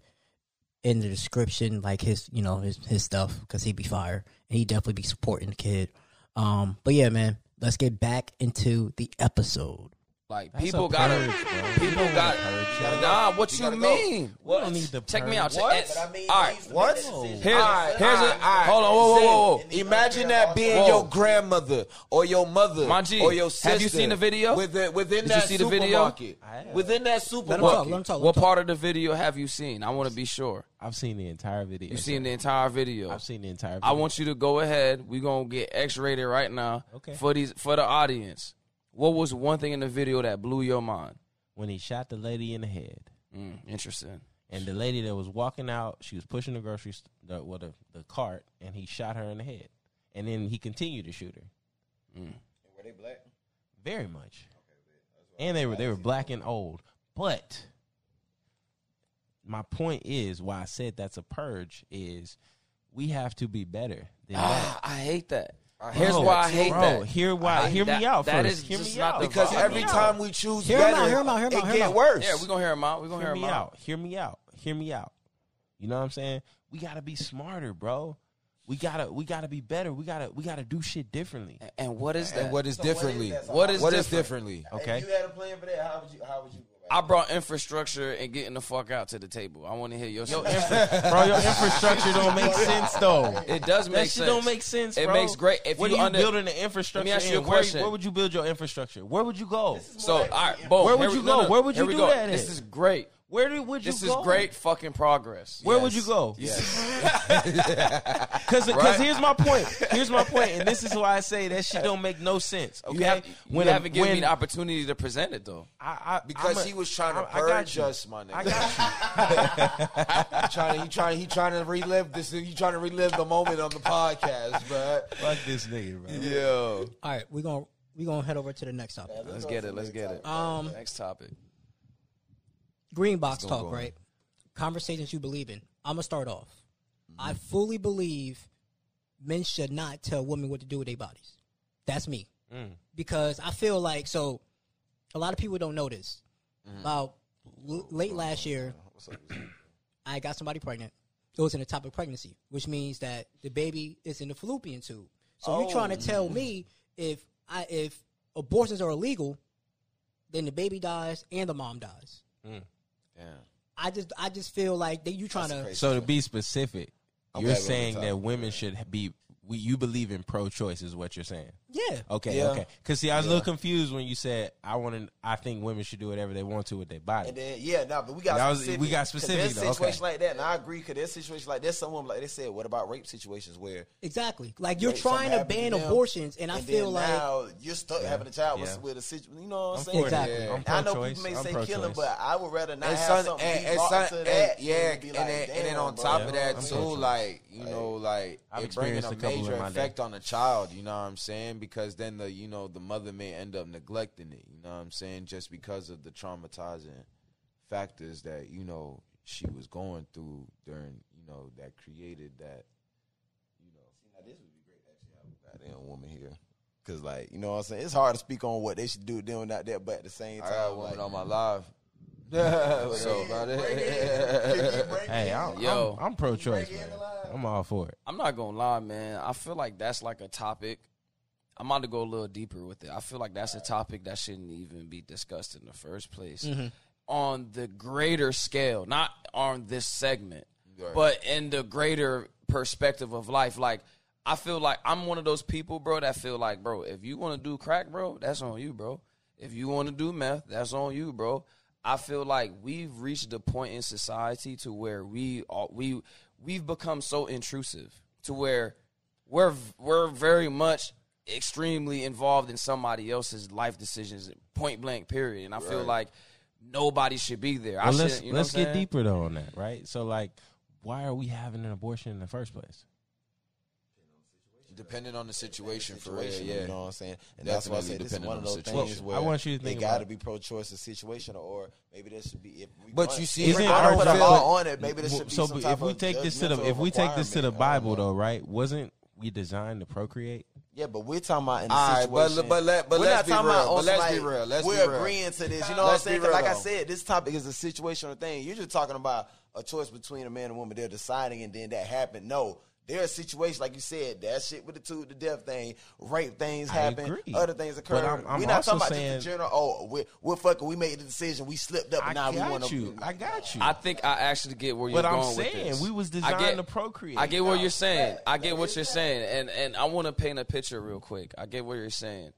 in the description, like his, you know, his his stuff, because he'd be fire and he definitely be supporting the kid. Um, but yeah, man, let's get back into the episode. Like That's people a got purge, people got don't need purge. nah. What You you, gotta go. mean? We don't need the Check me out. Check- What? But I mean, all he right. needs to What? make that decision. Here's, Alright, here's alright, a alright. hold on. Whoa, whoa, whoa, whoa. Imagine that being Whoa. your grandmother or your mother My G, or your sister. have you seen the video? Within, within Did you that see the video? supermarket. I have. Within that Let him supermarket. talk. Let him talk. Let What talk. part of the video have you seen? I want to be sure. I've seen the entire video. You've seen the entire video. I've seen the entire. video. I want you to go ahead. We're gonna get X rated right now Okay. for these for the audience. What was one thing in the video that blew your mind? when he shot the lady in the head, Mm, interesting. and the lady that was walking out, she was pushing the grocery st- the, well, the, the cart, and he shot her in the head, and then he continued to shoot her. Were they black? Very much. And they were they were black and old. But my point is why I said that's a purge is we have to be better than Ah, that. I hate that. Uh, here's Bro, why I hate bro, that. Hear why? I- hear that- me out that first. is hear just me not out Because Hear every me time we choose Hear him better, out, hear him out, hear him it out, hear get out. worse. Yeah, we're gonna hear him out. We're gonna hear hear me him out. out. Hear me out. Hear me out. You know what I'm saying? We gotta be smarter, bro. We gotta we gotta be better. We gotta we gotta do shit differently. And what is that? And what is So what is differently? that? So What is What is different? differently? Okay. If you had a plan for that, how would you? How would you go? I brought infrastructure and getting the fuck out to the table. I want to hear your Yo, infra- <laughs> bro, your infrastructure don't make sense though. It does That make shit sense. don't make sense. It bro. makes great if what you are you under- building the infrastructure? ask you in? a Where- question. Where, would you build your infrastructure? Where would you go? So, all right, boom. Where would you go? Where would you do go. that This at? is great. Where did, would you go? This go? is great fucking progress. Where would you go? Yes. <laughs> Because Right? here's my point. Here's my point, and this is why I say that shit don't make no sense. Okay, You, have, when you a- haven't given me when- the opportunity to present it though. I, I, Because I'm a- he was trying to I- I got purge you. us, my nigga. I got you. <laughs> he trying to he trying he trying to relive this. He trying to relive the moment on the podcast, bro. Fuck this nigga, bro. Yo, All right, we're gonna we're gonna head over to the next topic. Let's get it. Let's get it. Um, Next topic. Green box talk, on. right? Conversations you believe in. I'm gonna start off. Mm-hmm. I fully believe men should not tell women what to do with their bodies. That's me Mm. because I feel like so. A lot of people don't know this. Mm-hmm. About l- late last year, <clears throat> I got somebody pregnant. It was in ectopic pregnancy, which means that the baby is in the fallopian tube. So you're trying to Oh. tell me if I if abortions are illegal, then the baby dies and the mom dies. Damn. I just I just feel like that you trying That's to crazy. So to be specific, I'm you're glad we're on saying the that women should be. We, you believe in pro-choice is what you're saying. Yeah. Okay, Yeah. okay. Because see, I was a little confused when you said I want to. I think women should do whatever they want to with their body. And then yeah, no, but we got That was- specific. we got specific, There's though, okay. situations like that, and I agree. Cause there's situations like there's someone like they said, what about rape situations where Exactly. Like you're trying to ban to abortions, and I and feel like now you're stuck having a child Yeah. with, with a situation. You know what I'm, I'm saying? for. Exactly. Yeah. I'm I know pro-choice. people may I'm say killing, but I would rather not and have son, something and, be and son, to that. yeah, and, and, then, like, and then damn, on top of that too, like you know, like it bringing a a major effect on the child. You know what I'm saying? Because then the you know the mother may end up neglecting it. You know what I'm saying? Just because of the traumatizing factors that you know she was going through during you know that created that. You know, see Now, this would be great to actually have a goddamn woman here. Cause like you know what I'm saying, it's hard to speak on what they should do doing out there, but at the same time, I time, got a woman like, on my live. so so about it. hey, I'm, Yo. I'm, I'm pro-choice, man. I'm all for it. I'm not gonna lie, man. I feel like that's like a topic. I'm about to go a little deeper with it. I feel like that's a topic that shouldn't even be discussed in the first place. Mm-hmm. On the greater scale, not on this segment, Right. but in the greater perspective of life. Like, I feel like I'm one of those people, bro, that feel like, bro, if you want to do crack, bro, that's on you, bro. If you want to do meth, that's on you, bro. I feel like we've reached the point in society to where we are, we we've become so intrusive to where we're we're very much extremely involved in somebody else's life decisions, point blank, period. And I feel like nobody should be there. I Well, let's you know let's get deeper though on that, right? So like, why are we having an abortion in the first place? Depending on the situation, for real, situation, yeah. you know what I'm saying? And that's why I Definitely say this is one on of those situation. things I want you to they think got to be pro-choice a situation, or maybe there should be. If we But run- you see, if we don't put a feel- law on it, maybe there should be so some if type we take this to the if we take this to the requirement. I don't Bible though, right? Wasn't we designed to procreate? Yeah, but we're talking about in All right, but- situation. but let- but we're let's not be talking real, about let's some, be real, let's be we're real. agreeing to this. You know Let's what I'm saying? be real, like I said, this topic is a situational thing. You're just talking about a choice between a man and woman. They're deciding, and then that happened. No. There are situations like you said, that shit with the two the death thing, rape things happen, other things occur. But I'm- I'm we're not also talking about saying- just the general. Oh, we're, we're fucking. We made the decision. We slipped up, I and now we got want you. I got you. I think I actually get where you're But I'm going with saying, this. we was I designed get- to procreate. I get what you're saying. I get what you're saying, and and I want to paint a picture real quick. I get what you're saying.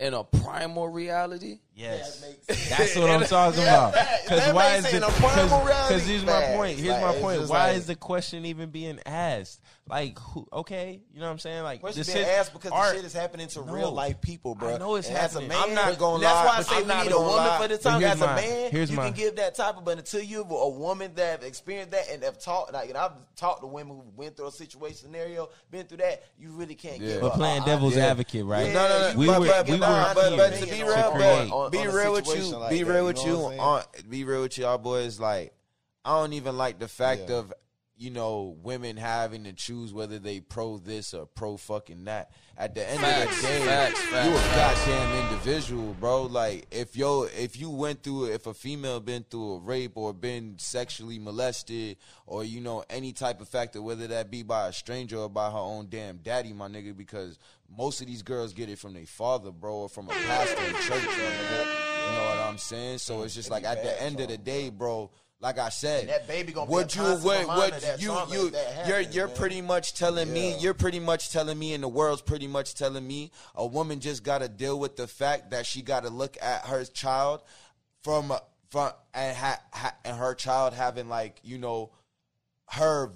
In a primal reality, Yes, that's what I'm talking about. Because why is it? the In a primal reality, because here's my point. Here's Like, my point. Why like- is the question even being asked? Like, who, okay, you know what I'm saying? Like, Question the being sit- asked because art- the shit is happening to No. real life people, bro. I know it's and happening. As a man, I'm not gonna That's lie, why I say I'm we need a woman lie. for the time. here's As a man, here's you my- can give that type of, but until you've a woman that have experienced that and have taught, like, and I've talked to women who went through a situation scenario, been through that, you really can't Yeah. give. But playing devil's advocate, right? No, no, no. We were- but, we were but, but to be real, but On- be on real with you. like be that, real you with know you. what I'm saying? On, be real with y'all boys. Like, I don't even like the fact Yeah. of you know women having to choose whether they pro this or pro fucking that. At the end Facts, of the day, facts, you a facts, facts. goddamn individual, bro. Like, if yo, if you went through, if a female been through a rape or been sexually molested or you know any type of factor, whether that be by a stranger or by her own damn daddy, my nigga, because most of these girls get it from their father, bro, or from a pastor in church. You know what I'm saying? So it's just like at the end of the day, bro. Like I said, And that baby gonna a you constant what, what you you that you're you're man. pretty much telling me you're pretty much telling me and the world's pretty much telling me a woman just got to deal with the fact that she got to look at her child from from and ha, ha, and her child having like you know her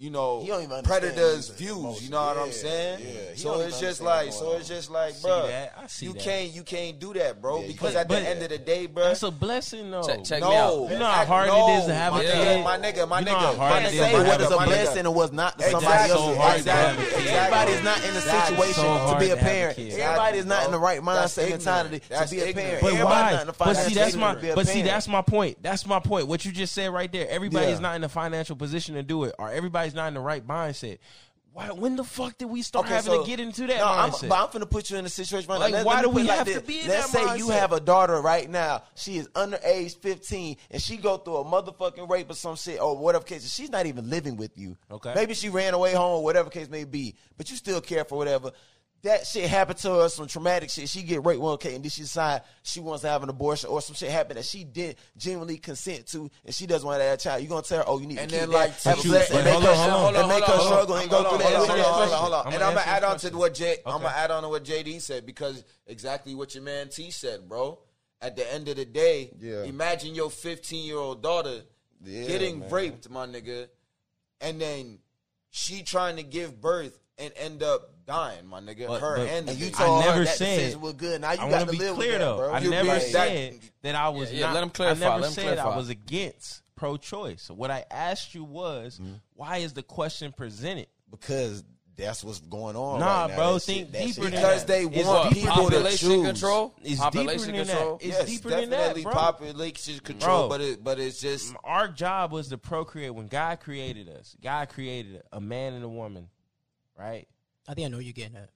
you know He don't even understand predators views emotions. you know what i'm saying yeah. He so don't it's even just understand like so it's just like see bro that. I see you that. can't you can't do that bro Yeah, because can't. at the But- end of the day bro That's a blessing, though. Check- check me no, out. You know how hard no, it is to have a my kid? nigga, my nigga, my You know nigga. how hard my nigga, is say to my what have is nigga, a blessing and what's not to somebody Exactly. else's So life. hard to have a Exactly. kid, Everybody is not in a situation to be a parent. kid. Everybody is not in the right That's mindset and mentality to be a parent. But why? not in the But see, that's my. position to be a But see, that's my point. That's my point. What you just said right there. Everybody's Yeah. not in the financial position to do it, or everybody's not in the right mindset. Why? When the fuck did we start Okay, having so- to get into that no, I'm, mindset? but I'm finna put you in a situation right Like, now. Let- why let do we like have to be in Let's that say you have a daughter right now. She is under age 15, and she go through a motherfucking rape or some shit or whatever case. She's not even living with you. Okay. Maybe she ran away home or whatever case may be, but you still care for whatever. That shit happened to her, some traumatic shit. She get raped one okay, and then she decide she wants to have an abortion or some shit happened that she didn't genuinely consent to, and she doesn't want to have a child. You gonna tell her, oh, you need And to then, keep like, that, have a blessing, and make hold her, on, and make her struggle and go hold through on, that. hold on, hold on, hold on. And I'm gonna add on to question. what J. am gonna add on to what JD said because exactly what your man T said, bro. At the end of the day, Yeah. imagine your 15 year old daughter Yeah, getting man. raped, my nigga, and then she trying to give birth and end up dying, my nigga. But- her but- and the you baby. told I never her that said- decision was good. Now you I got want to to be live clear with that, though. bro. I You never be- that- said that I was Yeah, yeah, let him clarify, I never let him said clarify. I was against pro-choice. What I asked you was, Mm-hmm. why is the question presented? because that's what's going on. Nah, right now. bro, That think shit- deeper than because that. they It's want deeper people to population choose. control. It's population deeper than control. that. It's yes, deeper than that, definitely bro. population control, Bro. but it, but it's just Our job was to procreate. When God created us, God created a man and a woman, right? I think I know you're getting at.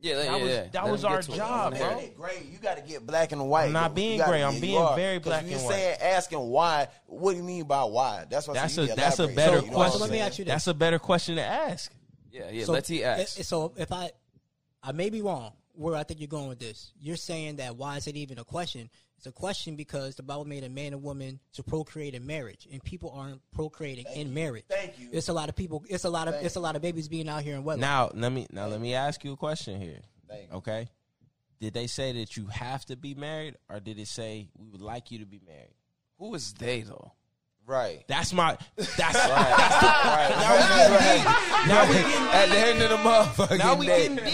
Yeah, That yeah, was- yeah. that was our to it. job, Let him bro. hear Hey, it. Gray, you got to get black and white. I'm not being gray. I'm being you are. very 'Cause black and white. You're saying asking why? What do you mean by why? That's what That's you a need to that's a better So, you know what I'm question. So let me ask you this. That's a better question to ask. Yeah, yeah. so, Let he ask. So if I, I may be wrong. Where I think you're going with this, you're saying that why is it even a question? It's a question because the Bible made a man and woman to procreate in marriage, and people aren't procreating in marriage. Thank you. It's a lot of people. It's a lot of. Thank it's a lot of babies being out here in wedlock. Now let me now let me ask you a question here. Thank. Okay, did they say that you have to be married, or did it say we would like you to be married? Who is they though? Right. That's my. That's right. now we getting deep. Now we getting deep. At the end of the motherfucking now we day. getting deep.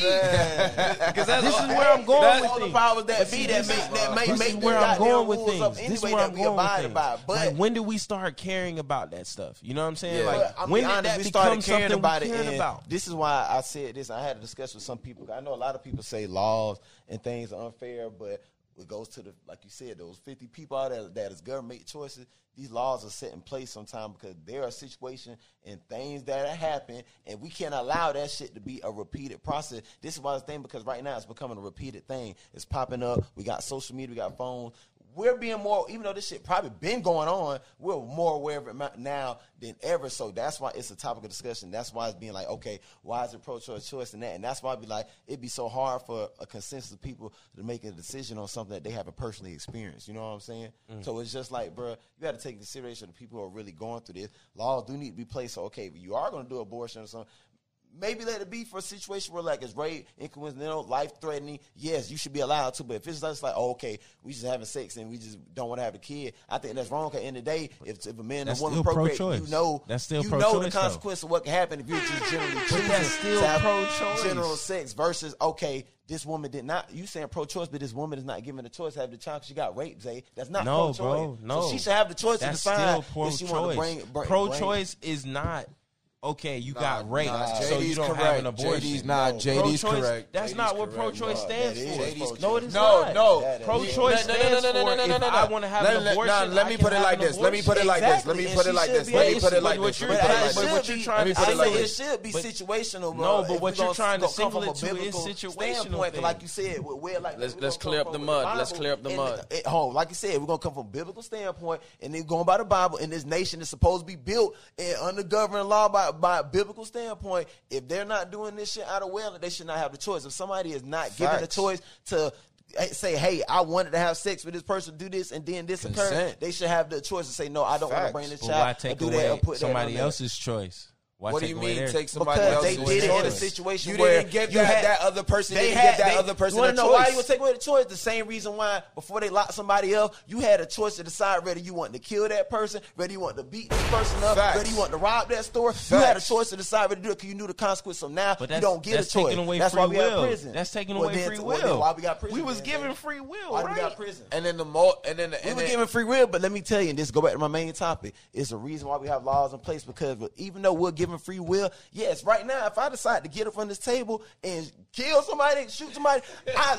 Because that's This is where I'm going that- with all the things. powers that But be see, that this make is- that make this make is where I'm going with things. up This is anyway where I'm going with abide things. by. But like, when do we start caring about that stuff? You know what I'm saying? Yeah. Like, But I'm when be did that we become started caring something about we it. cared and about? This is why I said this. I had a discussion with some people. I know a lot of people say laws and things are unfair, but it goes to the like you said, those fifty people out there that is government choices. These laws are set in place sometimes because there are situations and things that happen, and we can't allow that shit to be a repeated process. This is why it's thing because right now it's becoming a repeated thing. It's popping up. We got social media, we got phones. We're being more, even though this shit probably been going on, we're more aware of it now than ever. So that's why it's a topic of discussion. That's why it's being like, okay, why is it pro-choice choice and that? And that's why I'd be like, it'd be so hard for a consensus of people to make a decision on something that they haven't personally experienced. You know what I'm saying? Mm. So it's just like, bro, you got to take into consideration the people who are really going through this. Laws do need to be placed. So okay, you are going to do abortion or something. Maybe let it be for a situation where like it's rape, incoincidental, life threatening. Yes, you should be allowed to. But if it's just like, oh, okay, we just having sex and we just don't want to have a kid, I think that's wrong. At the end of the day, if, if a man and That's a woman procreate, pro-choice. you know, That's still you know the pro-choice, though. consequence of what can happen if you're just generally choosing that's still to have pro-choice. general sex versus okay. This woman did not. You saying pro-choice, but this woman is not given the choice to have the child. 'cause She got raped, Zay. That's not no, pro-choice. bro, no. So she should have the choice That's to decide still if she want to pro-choice. bring, bring pro-choice is not okay. You got raped, so you don't have an abortion. JD's not. JD's Pro-choice, correct. That's JD's not what correct. pro-choice No, stands for. pro-choice. No, it is No, not. no. That is- Pro-choice No, no, no, stands no, no, no, for no, no, if no, I want to have Let- an abortion. nah, let me put it like this. Let me put it like this. Let me put it like this. Let me put it like But what this. you're Let me But put it like this. what you're trying to say say it is- should be situational, bro. No, but what you're trying to go- come from a simulate to is situational standpoint, 'cause thing. Like you said, we're, we're like Let's- let's clear up the mud. Let's clear up the mud. Oh, like you said, we're gonna come from a biblical standpoint, and then going by the Bible. And this nation is supposed to be built and under governing law by by a biblical standpoint. If they're not doing this shit out of will, they should not have the choice. If somebody is not given the choice to say, "Hey, I wanted to have sex with this person, do this, and then this occurred," they should have the choice to say, "No, I don't want to bring this But child." why or take do that or away put that somebody there. else's choice? Why What do you mean take somebody because else's they did it in a situation You where didn't give you that, had- that other person. They didn't had give that they, other person You want to know why you would take away the choice? The same reason why before they locked somebody up, you had a choice to decide whether you want to kill that person, whether you want to beat this person up, Facts. whether you want to rob that store. You had a choice to decide whether to do it because you knew the consequence. So now But you don't get that's a choice. away that's free why we will. have prison. That's taking Well, away then- free well, will. why we got prison? We was then, given Zay? free will, Why right? we got prison? And then the mo and then We were then, giving free will, but let me tell you, and this go back to my main topic. It's the reason why we have laws in place because even though we're giving free will, yes, right now, if I decide to get up from this table and kill somebody, shoot somebody, <laughs> I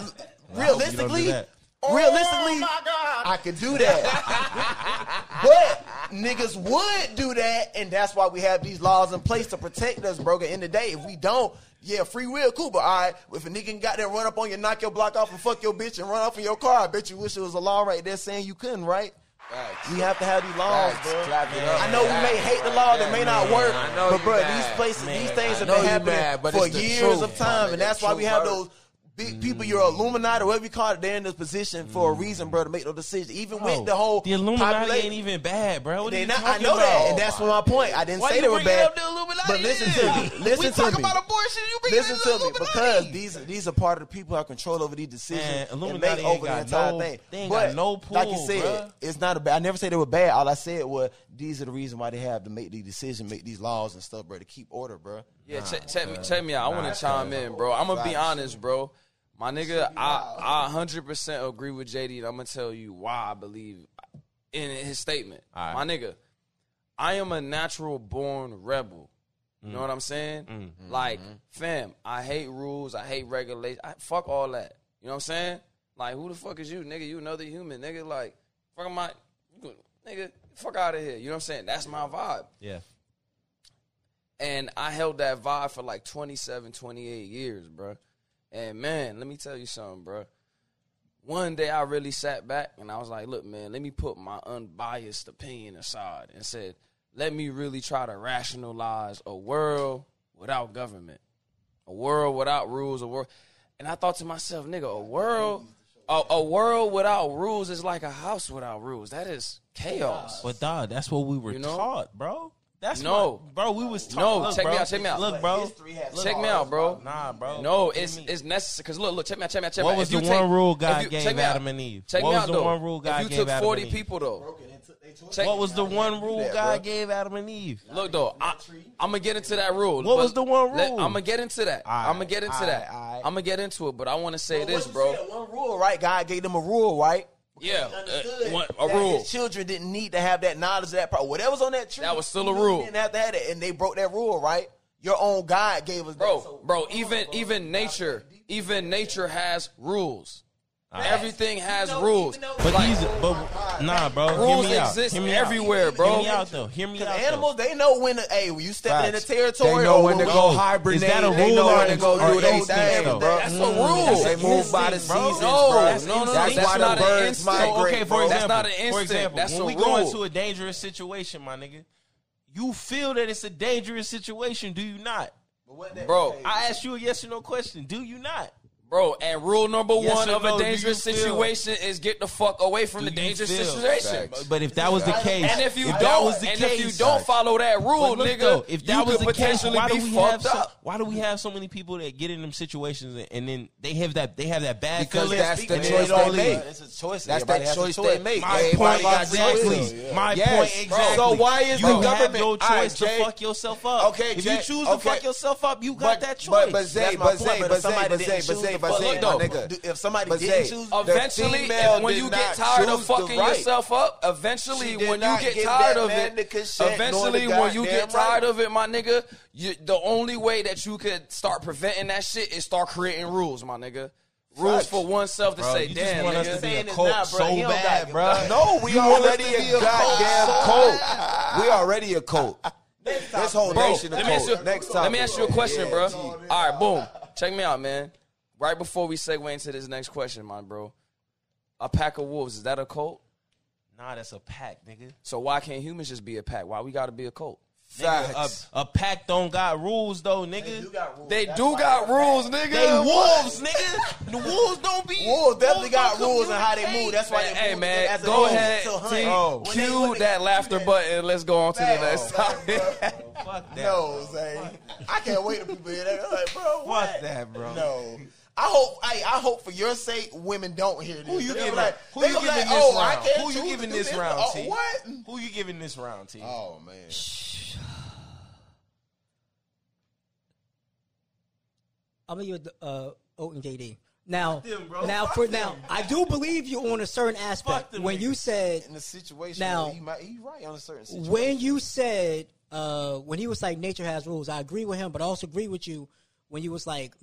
realistically, that. realistically, oh, I could do that. <laughs> but niggas would do that, and that's why we have these laws in place to protect us, bro. At the end of the day, if we don't, yeah, free will, cool. But all right, if a nigga got there, run up on you, knock your block off, and fuck your bitch, and run off in your car, I bet you wish it was a law right there saying you couldn't, right? Facts. We have to have these laws, Facts. bro. Clap it up. I know we may hate the law, that may not work, but bro, these places, Man, these things have been happening mad, for years truth, of time, and that's why we have those big people. You're Illuminati, or whatever you call it. They're in this position for a reason, bro, to make those decisions. Even Bro, with oh, the whole the Illuminati population- ain't even bad, bro. What are they you not, I talking know about? that, and that's my point. I didn't Why say you they were bringing bad. up the Illuminati? But listen to me. Listen we to talk me. about abortion. You bring Listen in to me, Illuminati. because these these are part of the people who have control over these decisions Man, and Illuminati make ain't over the got entire no- thing. they ain't but got no like you pull, said, bruh. it's not a bad. I never said they were bad. All I said was these are the reason why they have to make these decisions, make these laws and stuff, bro, to keep order, bro. Yeah, check, check me, check me out. I want to chime in, bro. I'm gonna be honest, bro. My nigga, I I 100% agree with JD, and I'm gonna tell you why I believe in his statement. All right. My nigga, I am a natural born rebel. You know what I'm saying? Mm-hmm. Like, fam, I hate rules. I hate regulations. I, fuck all that. You know what I'm saying? Like, who the fuck is you, nigga? You another human, nigga. Like, fuck am I? you- Nigga, fuck out of here. You know what I'm saying? That's my vibe. Yeah. And I held that vibe for like 27, 28 years, bro. And man, let me tell you something, bro. One day I really sat back and I was like, look, man, let me put my unbiased opinion aside and said, let me really try to rationalize a world without government, a world without rules, a world. And I thought to myself, nigga, a world, a, a world without rules is like a house without rules. That is chaos. But dog, that's what we were You know? taught, bro. That's No. what, bro. We was taught. No, look, check me out, check me out. Look, bro. Check me out, bro. Nah, bro. No, it's it's necessary. Cause look, look, check me out, check me out, check me What out. was If you the take- one rule God you- gave check me out. Adam and Eve? Check What me was out, the though. one rule God if you gave took Adam forty and Eve? people though, check, What was the one rule that, God bro. gave Adam and Eve? look though, I, I'm gonna get into that rule. What was the one let- rule? I'm gonna get into that. Alright, I'm gonna get into alright, that. alright. I'm gonna get into it, but I want to say But this, bro. One rule, right? God gave them a rule, right? Yeah, uh, one- a rule. Children didn't need to have that knowledge of that part. Whatever's on that tree, That was still a rule. Didn't have to have that, and they broke that rule, right? Your own God gave us that. Bro, So- bro, even even nature, even nature has rules. Everything has know- rules. But But these, but nah, bro. hear Rules me out. exist Hear me everywhere, out. bro. Hear me out though. Hear me Because out. though. animals, they know when to, hey, when you stepping in the territory, They know or when to we- go Is hibernate. that a They rule know or when to go do their instinct, thing, though? bro. That's a rule. They move by the instinct, bro. seasons, No, bro. no, no, That's that's why not the an birds instinct. migrate, okay, for bro. example, That's not an For example, That's when we go into a dangerous situation, my nigga, you feel that it's a dangerous situation, do you not? Bro, I asked you a yes or no question. Do you not? Bro, and rule number Yes one of no, a dangerous you feel- situation is get the fuck away from Do the dangerous feel- situation. But, but if that was the case, And if you that don't, was the and case, if you don't follow that rule, look, nigga, though, if that you was could the case, potentially why do we have fucked so, up. why do we have so many people that get in them situations and, and then they have that they have that bad Because feeling? that's the choice don't they leave. make. It's a choice. That's Everybody that choice choice. they make. My point exactly. My point exactly. So why is the have government your All choice to fuck yourself up? Okay, if you choose to fuck yourself up, you got that choice. but- but Zay, That's my but point, Zay, but but somebody Zay, didn't but choose Zay, to but fuck Zay, up, my look, nigga. though, if somebody But didn't Zay, choose, the Eventually, female when you get tired of fucking right. yourself up, eventually when you get tired of it, the consent, nor eventually when you get tired of it, my nigga, you, the only way that you could start preventing that shit is start creating rules, my nigga. Rules Facts. for oneself to Bro, say, you just damn, want us nigga. to be a saying it's cult not, bro. so He bad, bro. No, we You already a a goddamn cult. cult. We <laughs> already a cult. This whole Bro, nation a let me, ask you, cult. Next time. let me ask you a question, bro. All right, boom. Check me out, man. Right before we segue into this next question, my bro. A pack of wolves, is that a cult? Nah, that's a pack, nigga. So why can't humans just be a pack? Why we gotta be a cult? Nigga, a, a pack don't got rules though, nigga. They do got rules, nigga. They wolves, nigga. The wolves don't be. Wolves definitely got rules on how they move. That's why Hey, they hey, man, go ahead, to. T. Oh. When they- Cue they- that laughter button. Let's go on to the next topic. <laughs> Fuck that. No, Zay. I can't wait till people hear that. They're like, bro, what? Fuck that, bro. No. I hope, I, I hope for your sake, women don't hear this. Who you giving? Like, who you giving like, this oh, round? Who you giving to this round, Oh, What? Who you giving this round, T? Oh man. I'm gonna give it the, uh, Oat and JD. Now, them, now Fuck for them. now, I do believe you on a certain aspect. them When you said In the situation, Now- he might, he right on a certain situation. when you said uh when he was like nature has rules, I agree with him, but I also agree with you when you was like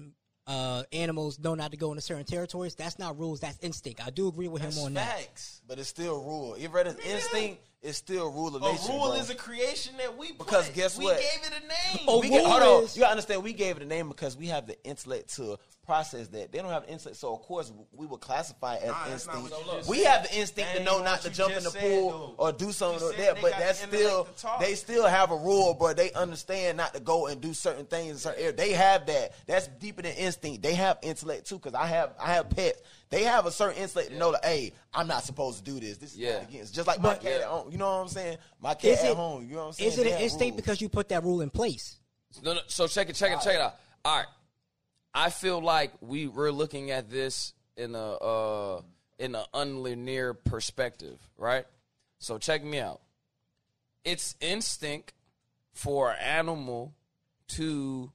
uh animals know not to go into certain territories. That's not rules, that's instinct. I do agree with him on that. Facts. but it's still rule. Even if it's instinct, it's still rule of A nature. rule bro. is a creation that we Because put. guess we what? gave it a name. Oh, we rule get, hold on. You gotta understand, we gave it a name because we have the intellect to process that. They don't have instinct, so of course we will classify as Nah, instinct. what you we have the instinct to know not to jump in the said, pool though. or do something You like that. But that's still to they still have a rule, but they understand not to go and do certain things in certain. They have that. That's deeper than instinct. They have intellect too, because I have I have pets. They have a certain instinct to know that, hey, I'm not supposed to do this. This is Yeah. not against. Just like my But- cat at home. You know what I'm saying? My cat Is at it, home. You know what I'm saying? is it They an instinct rules. because you put that rule in place? No, no, so check it, check it, check it out. All right, I feel like we we're looking at this in a uh, in an unlinear perspective, right? So check me out. It's instinct for an animal to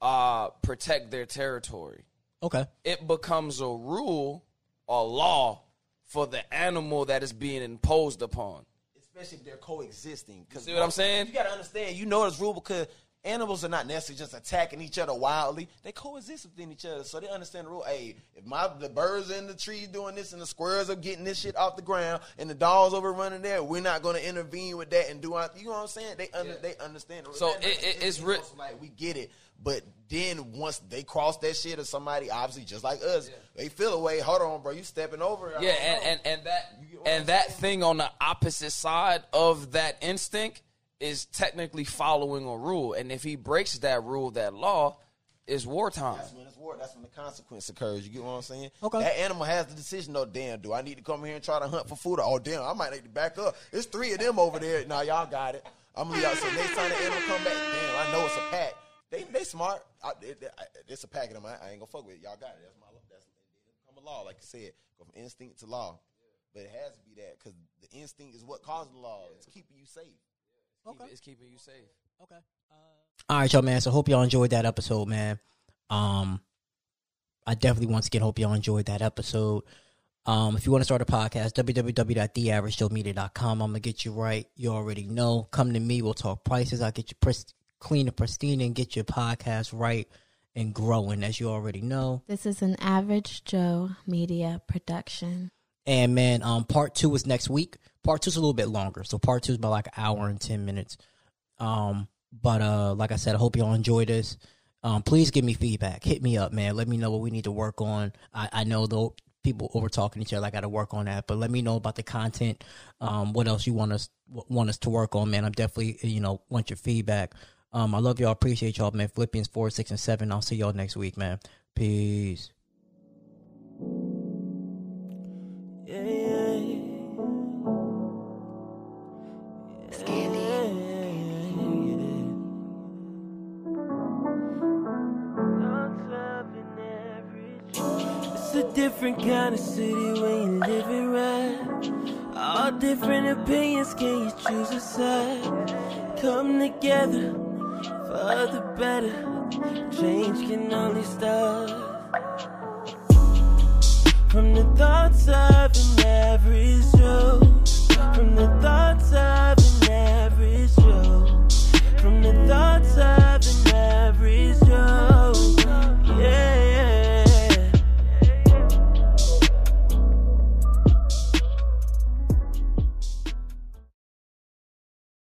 uh, protect their territory. Okay. It becomes a rule a law for the animal that is being imposed upon. especially if they're coexisting. Cause See what I'm saying? You gotta understand. You know this rule because animals are not necessarily just attacking each other wildly. They coexist within each other, so they understand the rule. Hey, if my the birds in the tree doing this and the squirrels are getting this shit off the ground and the dogs over running there, we're not gonna intervene with that and do our. You know what I'm saying? They under, they understand. The rule. So it- it- it's re- like we get it. But then once they cross that shit or somebody obviously just like us, they feel away. Hold on, bro, you stepping over. Yeah, and, and, and that and that thing on the opposite side of that instinct is technically following a rule. And if he breaks that rule, that law, it's wartime. That's when it's war. That's when the consequence occurs. You get what I'm saying? Okay. That animal has the decision. though. damn, do I need to come here and try to hunt for food? Oh, damn, I might need to back up. There's three of them over there. Now y'all got it. I'm gonna y'all. So next time the animal come back, damn, I know it's a pack. They they smart. I, it, it, it's a pack of them. I, I ain't gonna fuck with it. Y'all got it. That's my. That's it become a law, like you said. Go from instinct to law. But it has to be that because the instinct is what causes the law. It's keeping you safe. Keep it- It's keeping you safe. Okay. All right, y'all, man. So hope y'all enjoyed that episode, man. Um, I definitely once again hope y'all enjoyed that episode. Um, if you want to start a podcast, www.theaveragejoemedia.com. I'm gonna get you right. You already know. Come to me. We'll talk prices. I'll get you pres- clean and pristine and get your podcast right and growing, as you already know. This is an Average Joe Media production. And man, um, part two is next week. Part two is a little bit longer, so part two is about like an hour and ten minutes. Um, but uh, like I said, I hope y'all enjoy this. Um, please give me feedback. Hit me up, man. Let me know what we need to work on. I, I know though people over talking each other. I got to work on that, but let me know about the content. Um, what else you want us want us to work on, man? I'm definitely you know want your feedback. Um, I love y'all. Appreciate y'all, man. Philippians four, six, and seven. I'll see y'all next week, man. Peace. It's a different kind of city when you live it right. All different opinions, can you choose a side? Come together for the better. Change can only start from the thoughts of average Joe. From the